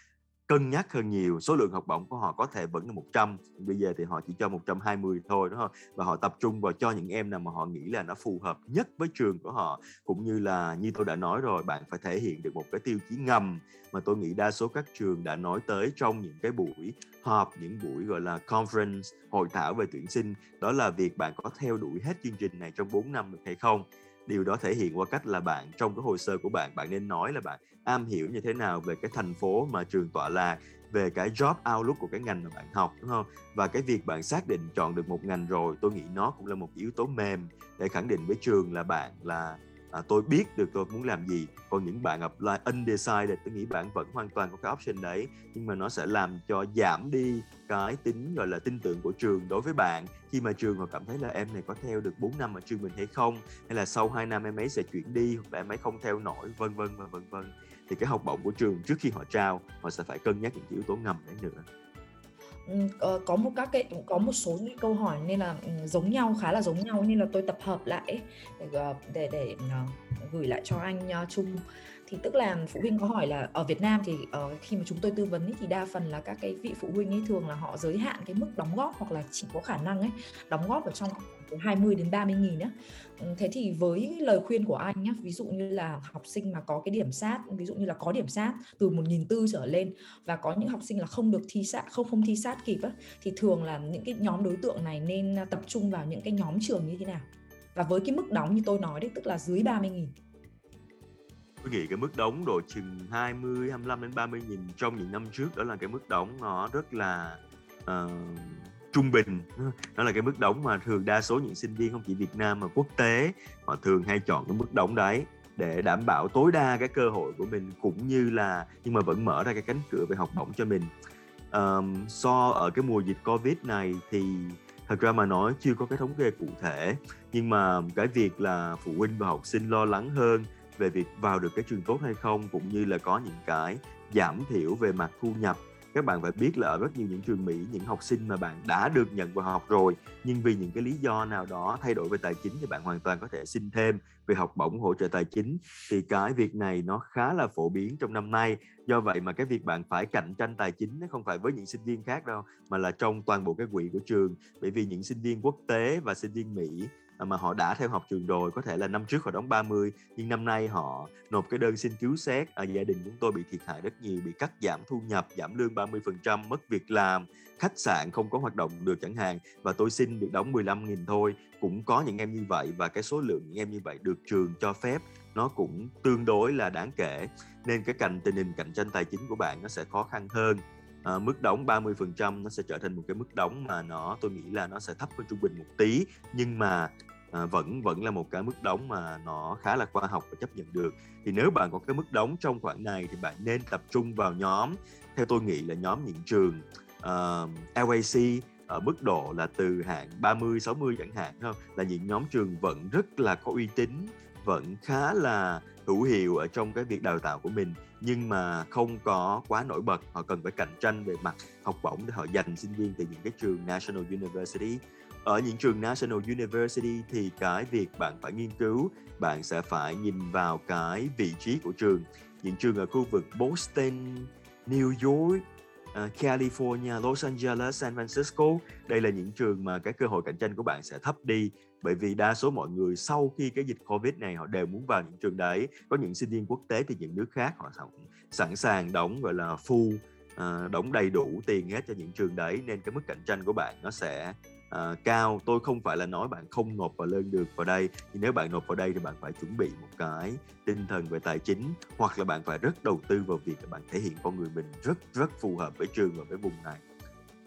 cân nhắc hơn nhiều, số lượng học bổng của họ có thể vẫn là 100, bây giờ thì họ chỉ cho 120 thôi, đúng không Và họ tập trung vào cho những em nào mà họ nghĩ là nó phù hợp nhất với trường của họ. Cũng như là như tôi đã nói rồi, bạn phải thể hiện được một cái tiêu chí ngầm mà tôi nghĩ đa số các trường đã nói tới trong những cái buổi họp, những buổi, gọi là, conference, hội thảo về tuyển sinh, đó là việc bạn có theo đuổi hết chương trình này trong 4 năm được hay không. Điều đó thể hiện qua cách là bạn trong cái hồ sơ của bạn, bạn nên nói là bạn am hiểu như thế nào về cái thành phố mà trường tọa lạc, về cái job outlook của cái ngành mà bạn học, đúng không? Và cái việc bạn xác định chọn được một ngành rồi, tôi nghĩ nó cũng là một yếu tố mềm để khẳng định với trường là bạn là, à, tôi biết được tôi muốn làm gì. Còn những bạn apply undecided, tôi nghĩ bạn vẫn hoàn toàn có cái option đấy, nhưng mà nó sẽ làm cho giảm đi cái tính, gọi là, tin tưởng của trường đối với bạn, khi mà trường họ cảm thấy là em này có theo được 4 năm ở trường mình hay không? Hay là sau 2 năm em ấy sẽ chuyển đi, hoặc là em ấy không theo nổi, vân vân và vân vân. Thì cái học bổng của trường trước khi họ trao, họ sẽ phải cân nhắc những yếu tố ngầm đấy nữa. Ờ, có một các cái có một số những câu hỏi nên là, giống nhau, khá là giống nhau nên là tôi tập hợp lại ờ, để, để để, gửi lại cho anh, ơ, Trung. Thì tức là phụ huynh có hỏi là ở Việt Nam thì, uh, khi mà chúng tôi tư vấn ấy, thì đa phần là các cái vị phụ huynh ấy thường là họ giới hạn cái mức đóng góp hoặc là chỉ có khả năng ấy, đóng góp ở trong 20 đến 30 nghìn á. Ừ, thế thì với lời khuyên của anh nhá, ví dụ như là học sinh mà có cái điểm sát, ví dụ như là có điểm sát từ 1.400 trở lên và có những học sinh là không được thi sát không không thi sát kịp á, thì thường là những cái nhóm đối tượng này nên, à, tập trung vào những cái nhóm trường như thế nào? Và với cái mức đóng như tôi nói đấy, tức là dưới 30.000. Tôi nghĩ cái mức đóng độ chừng 20, 25 đến 30.000 trong những năm trước đó là cái mức đóng nó rất là, uh, trung bình, đó là cái mức đóng mà thường đa số những sinh viên không chỉ Việt Nam mà quốc tế, họ thường hay chọn cái mức đóng đấy để đảm bảo tối đa cái cơ hội của mình, cũng như là nhưng mà vẫn mở ra cái cánh cửa về học bổng cho mình. um, so ở cái mùa dịch Covid này thì thật ra mà nói chưa có cái thống kê cụ thể, nhưng mà cái việc là phụ huynh và học sinh lo lắng hơn về việc vào được cái trường tốt hay không, cũng như là có những cái giảm thiểu về mặt thu nhập. Các bạn phải biết là ở rất nhiều những trường Mỹ, những học sinh mà bạn đã được nhận vào học rồi, nhưng vì những cái lý do nào đó thay đổi về tài chính thì bạn hoàn toàn có thể xin thêm về học bổng hỗ trợ tài chính. Thì cái việc này nó khá là phổ biến trong năm nay. Do vậy mà cái việc bạn phải cạnh tranh tài chính nó không phải với những sinh viên khác đâu, mà là trong toàn bộ cái quỹ của trường. Bởi vì những sinh viên quốc tế và sinh viên Mỹ, À, mà họ đã theo học trường rồi, có thể là năm trước họ đóng 30, nhưng năm nay họ nộp cái đơn xin cứu xét, à, gia đình chúng tôi bị thiệt hại rất nhiều, bị cắt giảm thu nhập, giảm lương 30%, mất việc làm, khách sạn không có hoạt động được chẳng hạn, và tôi xin được đóng 15.000 thôi. Cũng có những em như vậy và cái số lượng những em như vậy được trường cho phép nó cũng tương đối là đáng kể. Nên cái cạnh tình hình cạnh tranh tài chính của bạn nó sẽ khó khăn hơn. À, mức đóng 30% nó sẽ trở thành một cái mức đóng mà nó tôi nghĩ là nó sẽ thấp hơn trung bình một tí. Nhưng mà à, vẫn vẫn là một cái mức đóng mà nó khá là khoa học và chấp nhận được. Thì nếu bạn có cái mức đóng trong khoảng này thì bạn nên tập trung vào nhóm theo tôi nghĩ là nhóm những trường ờ, uh, LAC ở mức độ là từ hạng 30 60 chẳng hạn không? Là những nhóm trường vẫn rất là có uy tín vẫn khá là hữu hiệu ở trong cái việc đào tạo của mình nhưng mà không có quá nổi bật. Họ cần phải cạnh tranh về mặt học bổng để họ dành sinh viên từ những cái trường National University ở những trường National University thì cái việc bạn phải nghiên cứu bạn sẽ phải nhìn vào cái vị trí của trường. Những trường ở khu vực Boston, New York, uh, California, Los Angeles, San Francisco đây là những trường mà cái cơ hội cạnh tranh của bạn sẽ thấp đi. Bởi vì đa số mọi người sau khi cái dịch Covid này họ đều muốn vào những trường đấy. Có những sinh viên quốc tế thì những nước khác họ sẵn sàng đóng gọi là full à, đóng đầy đủ tiền hết cho những trường đấy. Nên cái mức cạnh tranh của bạn nó sẽ uh, cao. Tôi không phải là nói bạn không nộp vào lên được vào đây. Nhưng nếu bạn nộp vào đây thì bạn phải chuẩn bị một cái tinh thần về tài chính hoặc là bạn phải rất đầu tư vào việc là bạn thể hiện con người mình rất rất phù hợp với trường và với vùng này.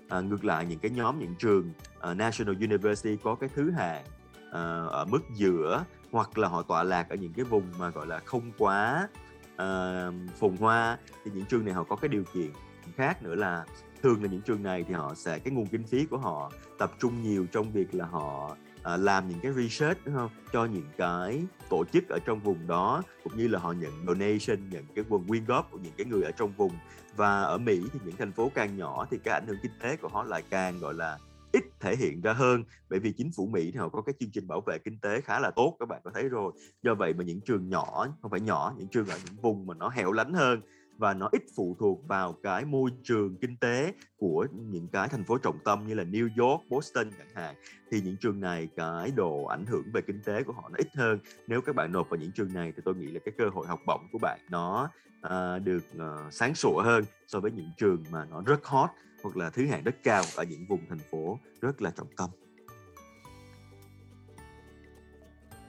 À, ngược lại những cái nhóm những trường uh, National University có cái thứ hạng uh, ở mức giữa hoặc là họ tọa lạc ở những cái vùng mà gọi là không quá uh, phồn hoa thì những trường này họ có cái điều kiện khác nữa là thường là những trường này thì họ sẽ cái nguồn kinh phí của họ tập trung nhiều trong việc là họ à, làm những cái research đúng không? Cho những cái tổ chức ở trong vùng đó cũng như là họ nhận donation nhận cái nguồn quyên góp của những cái người ở trong vùng. Và ở Mỹ thì những thành phố càng nhỏ thì cái ảnh hưởng kinh tế của họ lại càng gọi là ít thể hiện ra hơn. Bởi vì chính phủ Mỹ thì họ có cái chương trình bảo vệ kinh tế khá là tốt các bạn có thấy rồi. Do vậy mà những trường nhỏ không phải nhỏ những trường ở những vùng mà nó hẻo lánh hơn và nó ít phụ thuộc vào cái môi trường kinh tế của những cái thành phố trọng tâm như là New York, Boston chẳng hạn. Thì những trường này cái độ ảnh hưởng về kinh tế của họ nó ít hơn. Nếu các bạn nộp vào những trường này thì tôi nghĩ là cái cơ hội học bổng của bạn nó à, được uh, sáng sủa hơn so với những trường mà nó rất hot hoặc là thứ hạng rất cao ở những vùng thành phố rất là trọng tâm.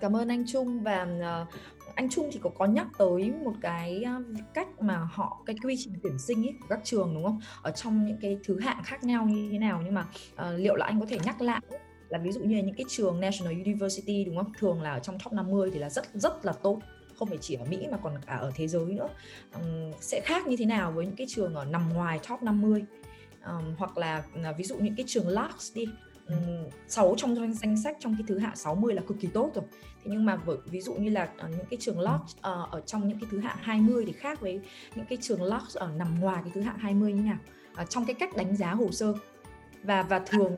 Cảm ơn anh Trung và uh, anh Trung thì có có nhắc tới một cái ờ, cách mà họ cái quy trình tuyển sinh ấy của các trường đúng không? Ở trong những cái thứ hạng khác nhau như thế nào nhưng mà uh, liệu là anh có thể nhắc lại là ví dụ như là những cái trường National University đúng không? Thường là ở trong top 50 thì là rất rất là tốt không phải chỉ ở Mỹ mà còn cả ở thế giới nữa um, sẽ khác như thế nào với những cái trường ở nằm ngoài top 50 um, hoặc là uh, ví dụ những cái trường Lux đi 6 trong danh sách trong cái thứ hạng 60 là cực kỳ tốt rồi. Thế nhưng mà với, ví dụ như là ờ, những cái trường lót uh, ở trong những cái thứ hạng 20 thì khác với những cái trường lót ở nằm ngoài cái thứ hạng 20 như nào? Uh, trong cái cách đánh giá hồ sơ. Và và thường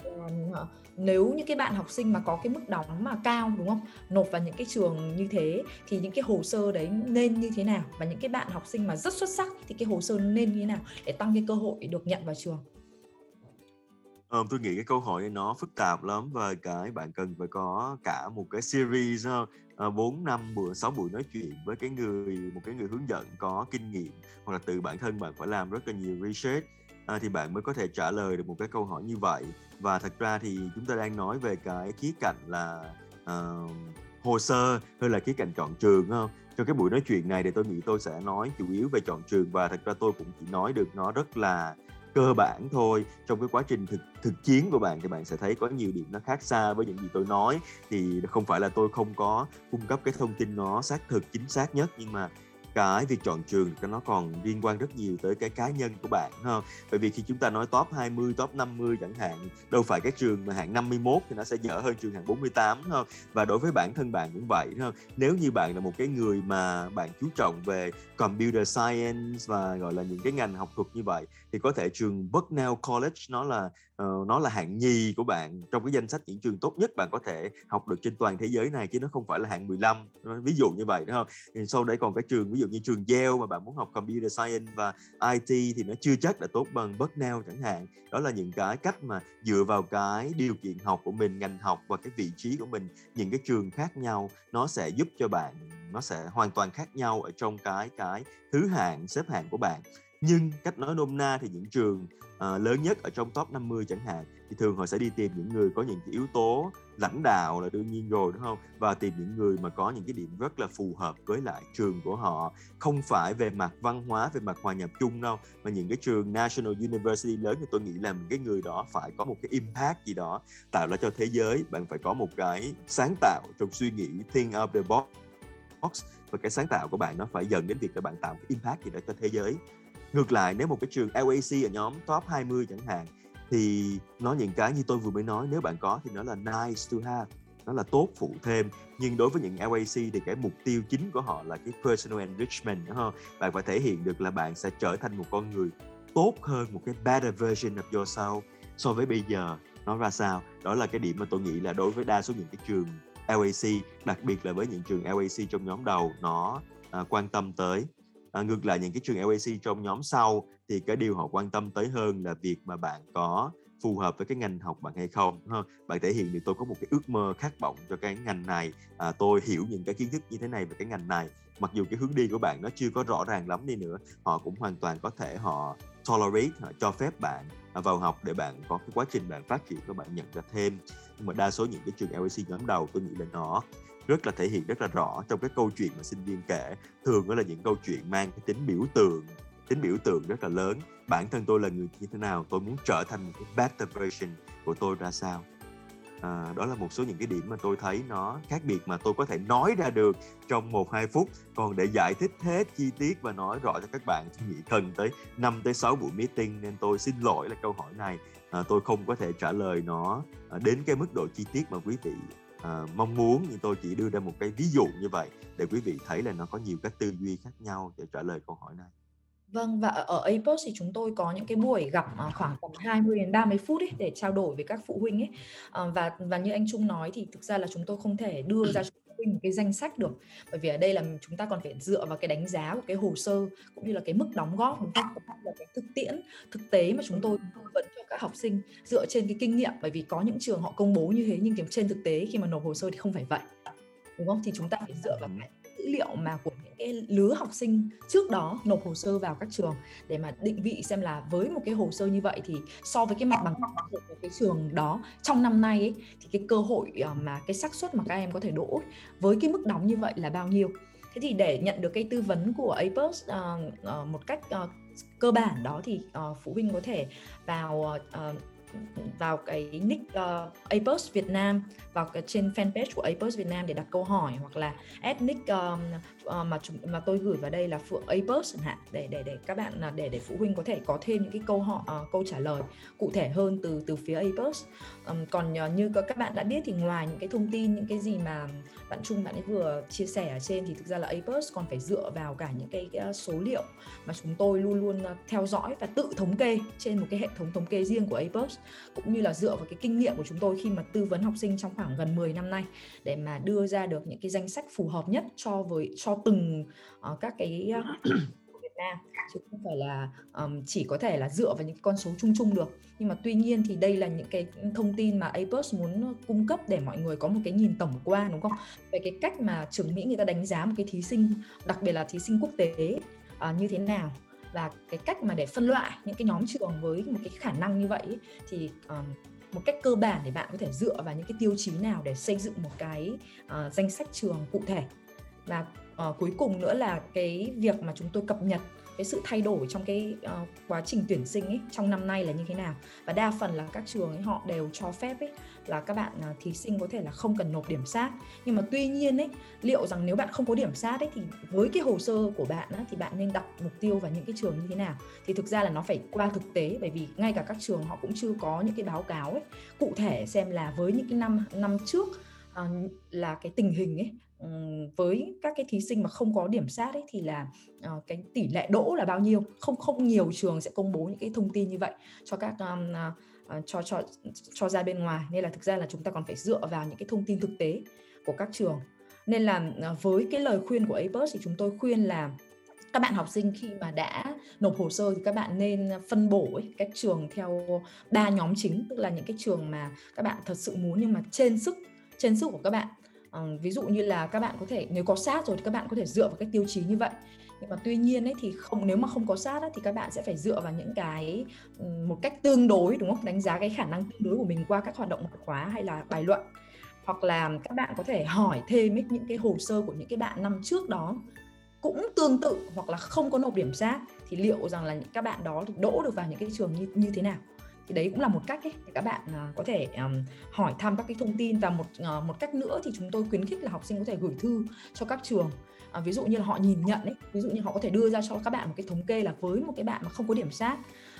uh, nếu những cái bạn học sinh mà có cái mức đóng mà cao đúng không? Nộp vào những cái trường như thế thì những cái hồ sơ đấy nên như thế nào? Và những cái bạn học sinh mà rất xuất sắc thì cái hồ sơ nên như thế nào để tăng cái cơ hội được nhận vào trường? Um, tôi nghĩ cái câu hỏi này nó phức tạp lắm và cái bạn cần phải có cả một cái series ờ, bốn 4 năm buổi 6 buổi nói chuyện với cái người một cái người hướng dẫn có kinh nghiệm hoặc là từ bản thân bạn phải làm rất là nhiều research à, thì bạn mới có thể trả lời được một cái câu hỏi như vậy. Và thật ra thì chúng ta đang nói về cái khía cạnh là uh, hồ sơ hơn là khía cạnh chọn trường không trong cái buổi nói chuyện này thì tôi nghĩ tôi sẽ nói chủ yếu về chọn trường và thật ra tôi cũng chỉ nói được nó rất là cơ bản thôi. Trong cái quá trình thực thực chiến của bạn thì bạn sẽ thấy có nhiều điểm nó khác xa với những gì tôi nói. Thì không phải là tôi không có cung cấp cái thông tin nó xác thực, chính xác nhất, nhưng mà cái việc chọn trường nó còn liên quan rất nhiều tới cái cá nhân của bạn ha? Bởi vì khi chúng ta nói top 20 top 50 chẳng hạn đâu phải cái trường mà hạng 51 thì nó sẽ dở hơn trường hạng 48 ha? Và đối với bản thân bạn cũng vậy ha? Nếu như bạn là một cái người mà bạn chú trọng về computer science và gọi là những cái ngành học thuật như vậy thì có thể trường Bucknell College nó là uh, nó là hạng nhì của bạn. Trong cái danh sách những trường tốt nhất bạn có thể học được trên toàn thế giới này chứ nó không phải là hạng 15 ví dụ như vậy đúng không thì sau đấy còn cái trường ví dụ như trường Yale mà bạn muốn học computer science và IT thì nó chưa chắc đã tốt bằng Bucknell chẳng hạn. Đó là những cái cách mà dựa vào cái điều kiện học của mình, ngành học và cái vị trí của mình, những cái trường khác nhau, nó sẽ giúp cho bạn, nó sẽ hoàn toàn khác nhau ở trong cái cái thứ hạng, xếp hạng của bạn nhưng cách nói nôm na thì những trường uh, lớn nhất ở trong top 50 chẳng hạn thì thường họ sẽ đi tìm những người có những cái yếu tố lãnh đạo là đương nhiên rồi đúng không? Và tìm những người mà có những cái điểm rất là phù hợp với lại trường của họ. Không phải về mặt văn hóa về mặt hòa nhập chung đâu mà những cái trường national university lớn thì tôi nghĩ là cái người đó phải có một cái impact gì đó tạo ra cho thế giới. Bạn phải có một cái sáng tạo trong suy nghĩ think of the box. Và cái sáng tạo của bạn nó phải dần đến việc là bạn tạo cái impact gì đó cho thế giới ngược lại nếu một cái trường LAC ở nhóm top 20 chẳng hạn thì nó những cái như tôi vừa mới nói nếu bạn có thì nó là nice to have nó là tốt phụ thêm. Nhưng đối với những LAC thì cái mục tiêu chính của họ là cái personal enrichment đúng không bạn phải thể hiện được là bạn sẽ trở thành một con người tốt hơn một cái better version of yourself so với bây giờ. Nó ra sao? Đó là cái điểm mà tôi nghĩ là đối với đa số những cái trường LAC đặc biệt là với những trường LAC trong nhóm đầu nó à, quan tâm tới à, ngược lại những cái trường LAC trong nhóm sau thì cái điều họ quan tâm tới hơn là việc mà bạn có phù hợp với cái ngành học bạn hay không ha bạn thể hiện được tôi có một cái ước mơ khát vọng cho cái ngành này. À, tôi hiểu những cái kiến thức như thế này về cái ngành này. Mặc dù cái hướng đi của bạn nó chưa có rõ ràng lắm đi nữa họ cũng hoàn toàn có thể họ tolerate họ cho phép bạn à, vào học để bạn có cái quá trình bạn phát triển và bạn nhận ra thêm. Nhưng mà đa số những cái trường LAC nhóm đầu tôi nghĩ là nó rất là thể hiện rất là rõ trong cái câu chuyện mà sinh viên kể. Thường đó là những câu chuyện mang cái tính biểu tượng tính biểu tượng rất là lớn. Bản thân tôi là người như thế nào tôi muốn trở thành một cái better version của tôi ra sao? À, đó là một số những cái điểm mà tôi thấy nó khác biệt mà tôi có thể nói ra được trong một hai phút. Còn để giải thích hết chi tiết và nói rõ cho các bạn thì nghĩ cần tới 5 tới 6 buổi meeting nên tôi xin lỗi là câu hỏi này. À, tôi không có thể trả lời nó à, đến cái mức độ chi tiết mà quý vị Ờ, mong muốn nhưng tôi chỉ đưa ra một cái ví dụ như vậy để quý vị thấy là nó có nhiều cách tư duy khác nhau để trả lời câu hỏi này Vâng, và ở APOS thì chúng tôi có những cái buổi gặp, ờ, khoảng tầm 20 đến 30 phút ấy, để trao đổi với các phụ huynh ấy. Ờ, và và như anh Trung nói thì thực ra là chúng tôi không thể đưa ra huynh một cái danh sách được, bởi vì ở đây là chúng ta còn phải dựa vào cái đánh giá của cái hồ sơ, cũng như là cái mức đóng góp, đúng không? Và cái thực tiễn, thực tế mà chúng tôi tư vấn cho các học sinh dựa trên cái kinh nghiệm, bởi vì có những trường họ công bố như thế nhưng trên thực tế khi mà nộp hồ sơ thì không phải vậy, đúng không? Thì chúng ta phải dựa vào cái dữ liệu mà của những cái lứa học sinh trước đó nộp hồ sơ vào các trường để mà định vị xem là với một cái hồ sơ như vậy thì so với cái mặt bằng của cái trường đó trong năm nay ấy, thì cái cơ hội ờ, mà cái xác suất mà các em có thể đỗ với cái mức đóng như vậy là bao nhiêu? Thế thì để nhận được cái tư vấn của APUS uh, ờ, uh, ờ, một cách uh, cơ bản đó thì uh, phụ huynh có thể vào uh, vào cái nick uh, Apos Việt Nam vào cái trên fanpage của Apos Việt Nam để đặt câu hỏi hoặc là add nick um, uh, mà chúng mà tôi gửi vào đây là Phượng Apos chẳng hạn để để để các bạn ờ, để để phụ huynh có thể có thêm những cái câu họ uh, câu trả lời cụ thể hơn từ từ phía Apos. Um, còn uh, như các bạn đã biết thì ngoài những cái thông tin những cái gì mà bạn Trung bạn ấy vừa chia sẻ ở trên thì thực ra là Apus còn phải dựa vào cả những cái, cái số liệu mà chúng tôi luôn luôn ờ, theo dõi và tự thống kê trên một cái hệ thống thống kê riêng của Apus cũng như là dựa vào cái kinh nghiệm của chúng tôi khi mà tư vấn học sinh trong khoảng gần 10 năm nay để mà đưa ra được những cái danh sách phù hợp nhất cho với cho từng uh, các cái uh, Nam chứ không phải là um, chỉ có thể là dựa vào những con số chung chung được. Nhưng mà tuy nhiên thì đây là những cái thông tin mà APUS muốn cung cấp để mọi người có một cái nhìn tổng quan đúng không? Về cái cách mà trường Mỹ người ta đánh giá một cái thí sinh đặc biệt là thí sinh quốc tế uh, như thế nào và cái cách mà để phân loại những cái nhóm trường với một cái khả năng như vậy thì um, một cách cơ bản để bạn có thể dựa vào những cái tiêu chí nào để xây dựng một cái uh, danh sách trường cụ thể. Và uh, cuối cùng nữa là cái việc mà chúng tôi cập nhật cái sự thay đổi trong cái uh, quá trình tuyển sinh ấy trong năm nay là như thế nào. Và đa phần là các trường ấy họ đều cho phép ấy là các bạn uh, thí sinh có thể là không cần nộp điểm sát. Nhưng mà tuy nhiên ấy liệu rằng nếu bạn không có điểm sát ấy thì với cái hồ sơ của bạn á, thì bạn nên đặt mục tiêu vào những cái trường như thế nào? Thì thực ra là nó phải qua thực tế bởi vì ngay cả các trường họ cũng chưa có những cái báo cáo ấy cụ thể xem là với những cái năm năm trước uh, là cái tình hình ấy với các cái thí sinh mà không có điểm sát ấy thì là uh, cái tỷ lệ đỗ là bao nhiêu? Không không nhiều trường sẽ công bố những cái thông tin như vậy cho các um, uh, cho cho cho ra bên ngoài. Nên là thực ra là chúng ta còn phải dựa vào những cái thông tin thực tế của các trường. Nên là uh, với cái lời khuyên của APUS thì chúng tôi khuyên là các bạn học sinh khi mà đã nộp hồ sơ thì các bạn nên phân bổ ấy, các trường theo ba nhóm chính. Tức là những cái trường mà các bạn thật sự muốn nhưng mà trên sức trên sức của các bạn Ờ, ví dụ như là các bạn có thể nếu có sát rồi thì các bạn có thể dựa vào cái tiêu chí như vậy. Nhưng mà tuy nhiên ấy thì không nếu mà không có sát ấy, thì các bạn sẽ phải dựa vào những cái một cách tương đối đúng không? Đánh giá cái khả năng tương đối của mình qua các hoạt động ngoại khóa hay là bài luận. Hoặc là các bạn có thể hỏi thêm ấy, những cái hồ sơ của những cái bạn năm trước đó cũng tương tự hoặc là không có nộp điểm sát thì liệu rằng là các bạn đó thì đỗ được vào những cái trường như như thế nào? Thì đấy cũng là một cách ấy để các bạn uh, có thể um, hỏi thăm các cái thông tin và một uh, một cách nữa thì chúng tôi khuyến khích là học sinh có thể gửi thư cho các trường. Uh, ví dụ như là họ nhìn nhận ấy ví dụ như họ có thể đưa ra cho các bạn một cái thống kê là với một cái bạn mà không có điểm sát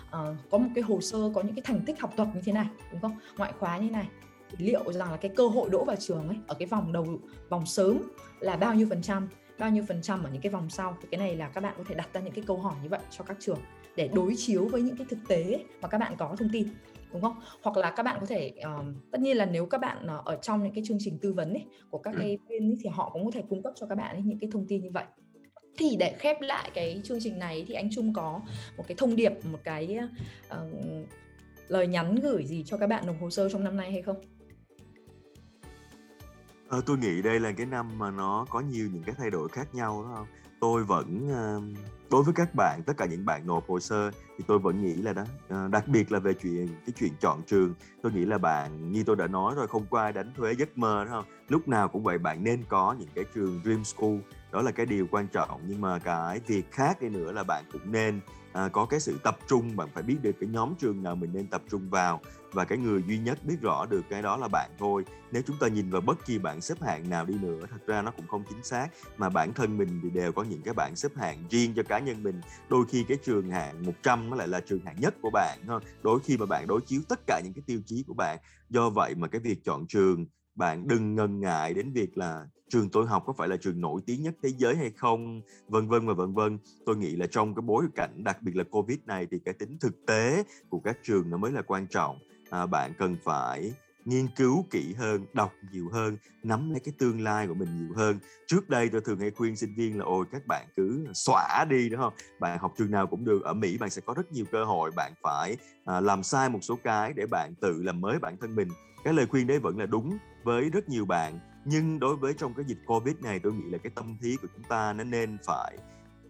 uh, có một cái hồ sơ có những cái thành tích học thuật như thế này đúng không? Ngoại khóa như này thì liệu rằng là cái cơ hội đỗ vào trường ấy ở cái vòng đầu vòng sớm là bao nhiêu phần trăm? Bao nhiêu phần trăm ở những cái vòng sau. Thì cái này là các bạn có thể đặt ra những cái câu hỏi như vậy cho các trường để đối chiếu với những cái thực tế mà các bạn có thông tin đúng không? Hoặc là các bạn có thể um, tất nhiên là nếu các bạn uh, ở trong những cái chương trình tư vấn ấy, của các cái bên ấy, thì họ cũng có thể cung cấp cho các bạn ấy, những cái thông tin như vậy. Thì để khép lại cái chương trình này thì anh Trung có một cái thông điệp một cái uh, lời nhắn gửi gì cho các bạn nộp hồ sơ trong năm nay hay không? Ờ, tôi nghĩ đây là cái năm mà nó có nhiều những cái thay đổi khác nhau đúng không? Tôi vẫn ờ, đối với các bạn tất cả những bạn nộp hồ sơ thì tôi vẫn nghĩ là đó. Ờ, đặc biệt là về chuyện cái chuyện chọn trường tôi nghĩ là bạn như tôi đã nói rồi không qua đánh thuế giấc mơ đúng không? Lúc nào cũng vậy bạn nên có những cái trường dream school đó là cái điều quan trọng. Nhưng mà cái việc khác đi nữa là bạn cũng nên à, có cái sự tập trung bạn phải biết được cái nhóm trường nào mình nên tập trung vào và cái người duy nhất biết rõ được cái đó là bạn thôi. Nếu chúng ta nhìn vào bất kỳ bảng xếp hạng nào đi nữa, thật ra nó cũng không chính xác. Mà bản thân mình thì đều có những cái bảng xếp hạng riêng cho cá nhân mình. Đôi khi cái trường hạng 100 nó lại là trường hạng nhất của bạn thôi đôi khi mà bạn đối chiếu tất cả những cái tiêu chí của bạn. Do vậy mà cái việc chọn trường, bạn đừng ngần ngại đến việc là trường tôi học có phải là trường nổi tiếng nhất thế giới hay không, vân vân và vân vân. Tôi nghĩ là trong cái bối cảnh, đặc biệt là covid này, thì cái tính thực tế của các trường nó mới là quan trọng à, bạn cần phải nghiên cứu kỹ hơn đọc nhiều hơn nắm lấy cái tương lai của mình nhiều hơn. Trước đây tôi thường hay khuyên sinh viên là ôi các bạn cứ xóa đi đúng không? Bạn học trường nào cũng được. Ở mỹ bạn sẽ có rất nhiều cơ hội bạn phải à, làm sai một số cái để bạn tự làm mới bản thân mình. Cái lời khuyên đấy vẫn là đúng với rất nhiều bạn. Nhưng đối với trong cái dịch covid này tôi nghĩ là cái tâm thế của chúng ta nó nên phải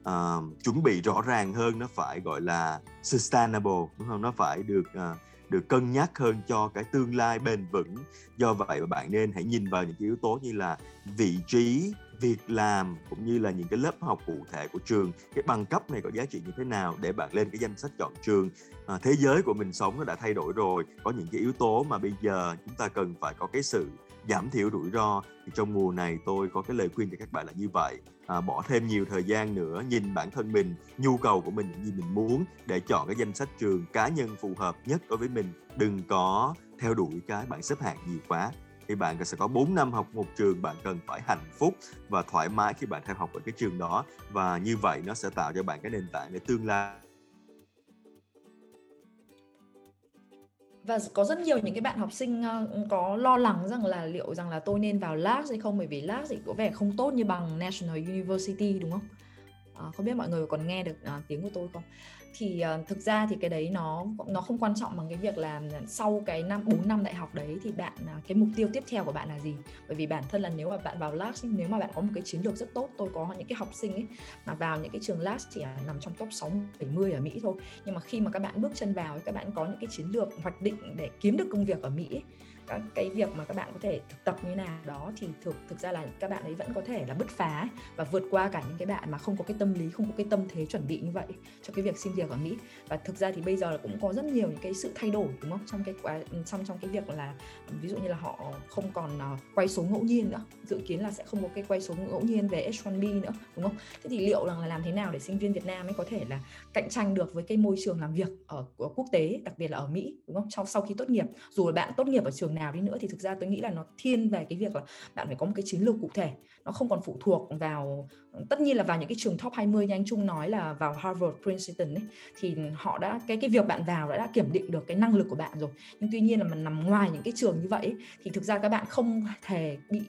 uh, chuẩn bị rõ ràng hơn. Nó phải gọi là sustainable đúng không? Nó phải được uh, được cân nhắc hơn cho cái tương lai bền vững. Do vậy mà bạn nên hãy nhìn vào những cái yếu tố như là vị trí việc làm cũng như là những cái lớp học cụ thể của trường. Cái bằng cấp này có giá trị như thế nào để bạn lên cái danh sách chọn trường. À, thế giới của mình sống nó đã thay đổi rồi. Có những cái yếu tố mà bây giờ chúng ta cần phải có cái sự giảm thiểu rủi ro thì trong mùa này tôi có cái lời khuyên cho các bạn là như vậy. À, bỏ thêm nhiều thời gian nữa nhìn bản thân mình nhu cầu của mình những gì mình muốn để chọn cái danh sách trường cá nhân phù hợp nhất đối với mình. Đừng có theo đuổi cái bảng xếp hạng nhiều quá. Thì bạn sẽ có 4 năm học một trường bạn cần phải hạnh phúc và thoải mái khi bạn theo học ở cái trường đó. Và như vậy nó sẽ tạo cho bạn cái nền tảng để tương lai và có rất nhiều những cái bạn học sinh ờ, có lo lắng rằng là liệu rằng là tôi nên vào LAS hay không bởi vì LAS thì có vẻ không tốt như bằng National University đúng không? À, không biết mọi người còn nghe được à, tiếng của tôi không? Thì uh, thực ra thì cái đấy nó nó không quan trọng bằng cái việc là sau cái năm 4 năm đại học đấy thì bạn uh, cái mục tiêu tiếp theo của bạn là gì? Bởi vì bản thân là nếu mà bạn vào LAS nếu mà bạn có một cái chiến lược rất tốt tôi có những cái học sinh ấy mà vào những cái trường LAS chỉ là nằm trong top 6 70 ở Mỹ thôi. Nhưng mà khi mà các bạn bước chân vào các bạn có những cái chiến lược hoạch định để kiếm được công việc ở Mỹ ấy, các cái việc mà các bạn có thể thực tập như nào đó thì thực thực ra là các bạn ấy vẫn có thể là bứt phá và vượt qua cả những cái bạn mà không có cái tâm lý, không có cái tâm thế chuẩn bị như vậy cho cái việc xin việc ở Mỹ. Và thực ra thì bây giờ cũng có rất nhiều những cái sự thay đổi, đúng không? Trong cái quá, trong trong cái việc là, ví dụ như là họ không còn ờ, quay số ngẫu nhiên nữa, dự kiến là sẽ không có cái quay số ngẫu nhiên về H1B nữa, đúng không? Thế thì liệu rằng là làm thế nào để sinh viên Việt Nam ấy có thể là cạnh tranh được với cái môi trường làm việc ở quốc tế, đặc biệt là ở Mỹ, đúng không? Sau sau khi tốt nghiệp, dù là bạn tốt nghiệp ở trường nào đi nữa thì thực ra tôi nghĩ là nó thiên về cái việc là bạn phải có một cái chiến lược cụ thể. Nó không còn phụ thuộc vào tất nhiên là vào những cái trường top 20 như anh Trung nói là vào Harvard, Princeton ấy, thì họ đã cái cái việc bạn vào đã, đã kiểm định được cái năng lực của bạn rồi. Nhưng tuy nhiên là mình nằm ngoài những cái trường như vậy thì thực ra các bạn không thể bị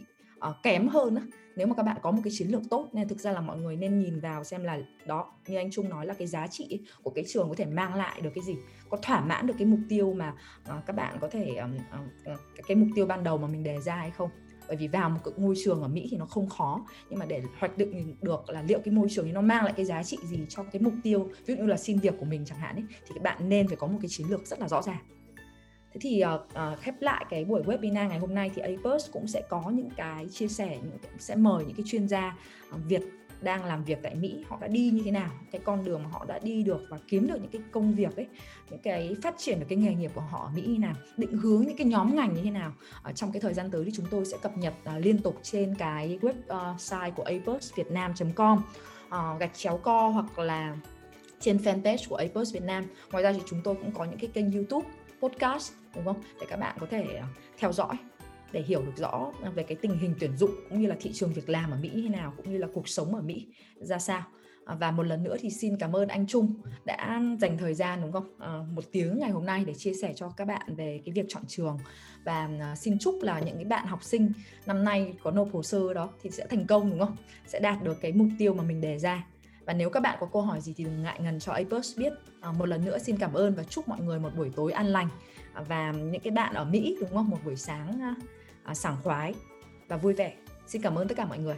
uh, kém hơn á. Nếu mà các bạn có một cái chiến lược tốt nên thực ra là mọi người nên nhìn vào xem là đó như anh Trung nói là cái giá trị của cái trường có thể mang lại được cái gì có thỏa mãn được cái mục tiêu mà uh, các bạn có thể um, uh, cái mục tiêu ban đầu mà mình đề ra hay không. Bởi vì vào một cái môi trường ở Mỹ thì nó không khó nhưng mà để hoạch định được là liệu cái môi trường nó mang lại cái giá trị gì cho cái mục tiêu ví dụ như là xin việc của mình chẳng hạn ấy thì các bạn nên phải có một cái chiến lược rất là rõ ràng. Thế thì uh, uh, khép lại cái buổi webinar ngày hôm nay thì Apers cũng sẽ có những cái chia sẻ, những sẽ mời những cái chuyên gia uh, Việt đang làm việc tại Mỹ họ đã đi như thế nào cái con đường mà họ đã đi được và kiếm được những cái công việc ấy những cái phát triển được cái nghề nghiệp của họ ở Mỹ như nào định hướng những cái nhóm ngành như thế nào. Ở trong cái thời gian tới thì chúng tôi sẽ cập nhật uh, liên tục trên cái website của apersvietnam.com uh, gạch chéo co hoặc là trên fanpage của Apus Việt Nam. Ngoài ra thì chúng tôi cũng có những cái kênh YouTube podcast đúng không? Để các bạn có thể ờ, theo dõi để hiểu được rõ ờ, về cái tình hình tuyển dụng cũng như là thị trường việc làm ở Mỹ như nào cũng như là cuộc sống ở Mỹ ra sao. Ờ, và một lần nữa thì xin cảm ơn anh Trung đã dành thời gian đúng không? À, một tiếng ngày hôm nay để chia sẻ cho các bạn về cái việc chọn trường. Và xin chúc là những cái bạn học sinh năm nay có nộp hồ sơ đó thì sẽ thành công đúng không? Sẽ đạt được cái mục tiêu mà mình đề ra. Và nếu các bạn có câu hỏi gì thì đừng ngại ngần cho Apus biết. Một lần nữa xin cảm ơn và chúc mọi người một buổi tối an lành và những cái bạn ở Mỹ, đúng không? Một buổi sáng ờ, sảng khoái và vui vẻ. Xin cảm ơn tất cả mọi người.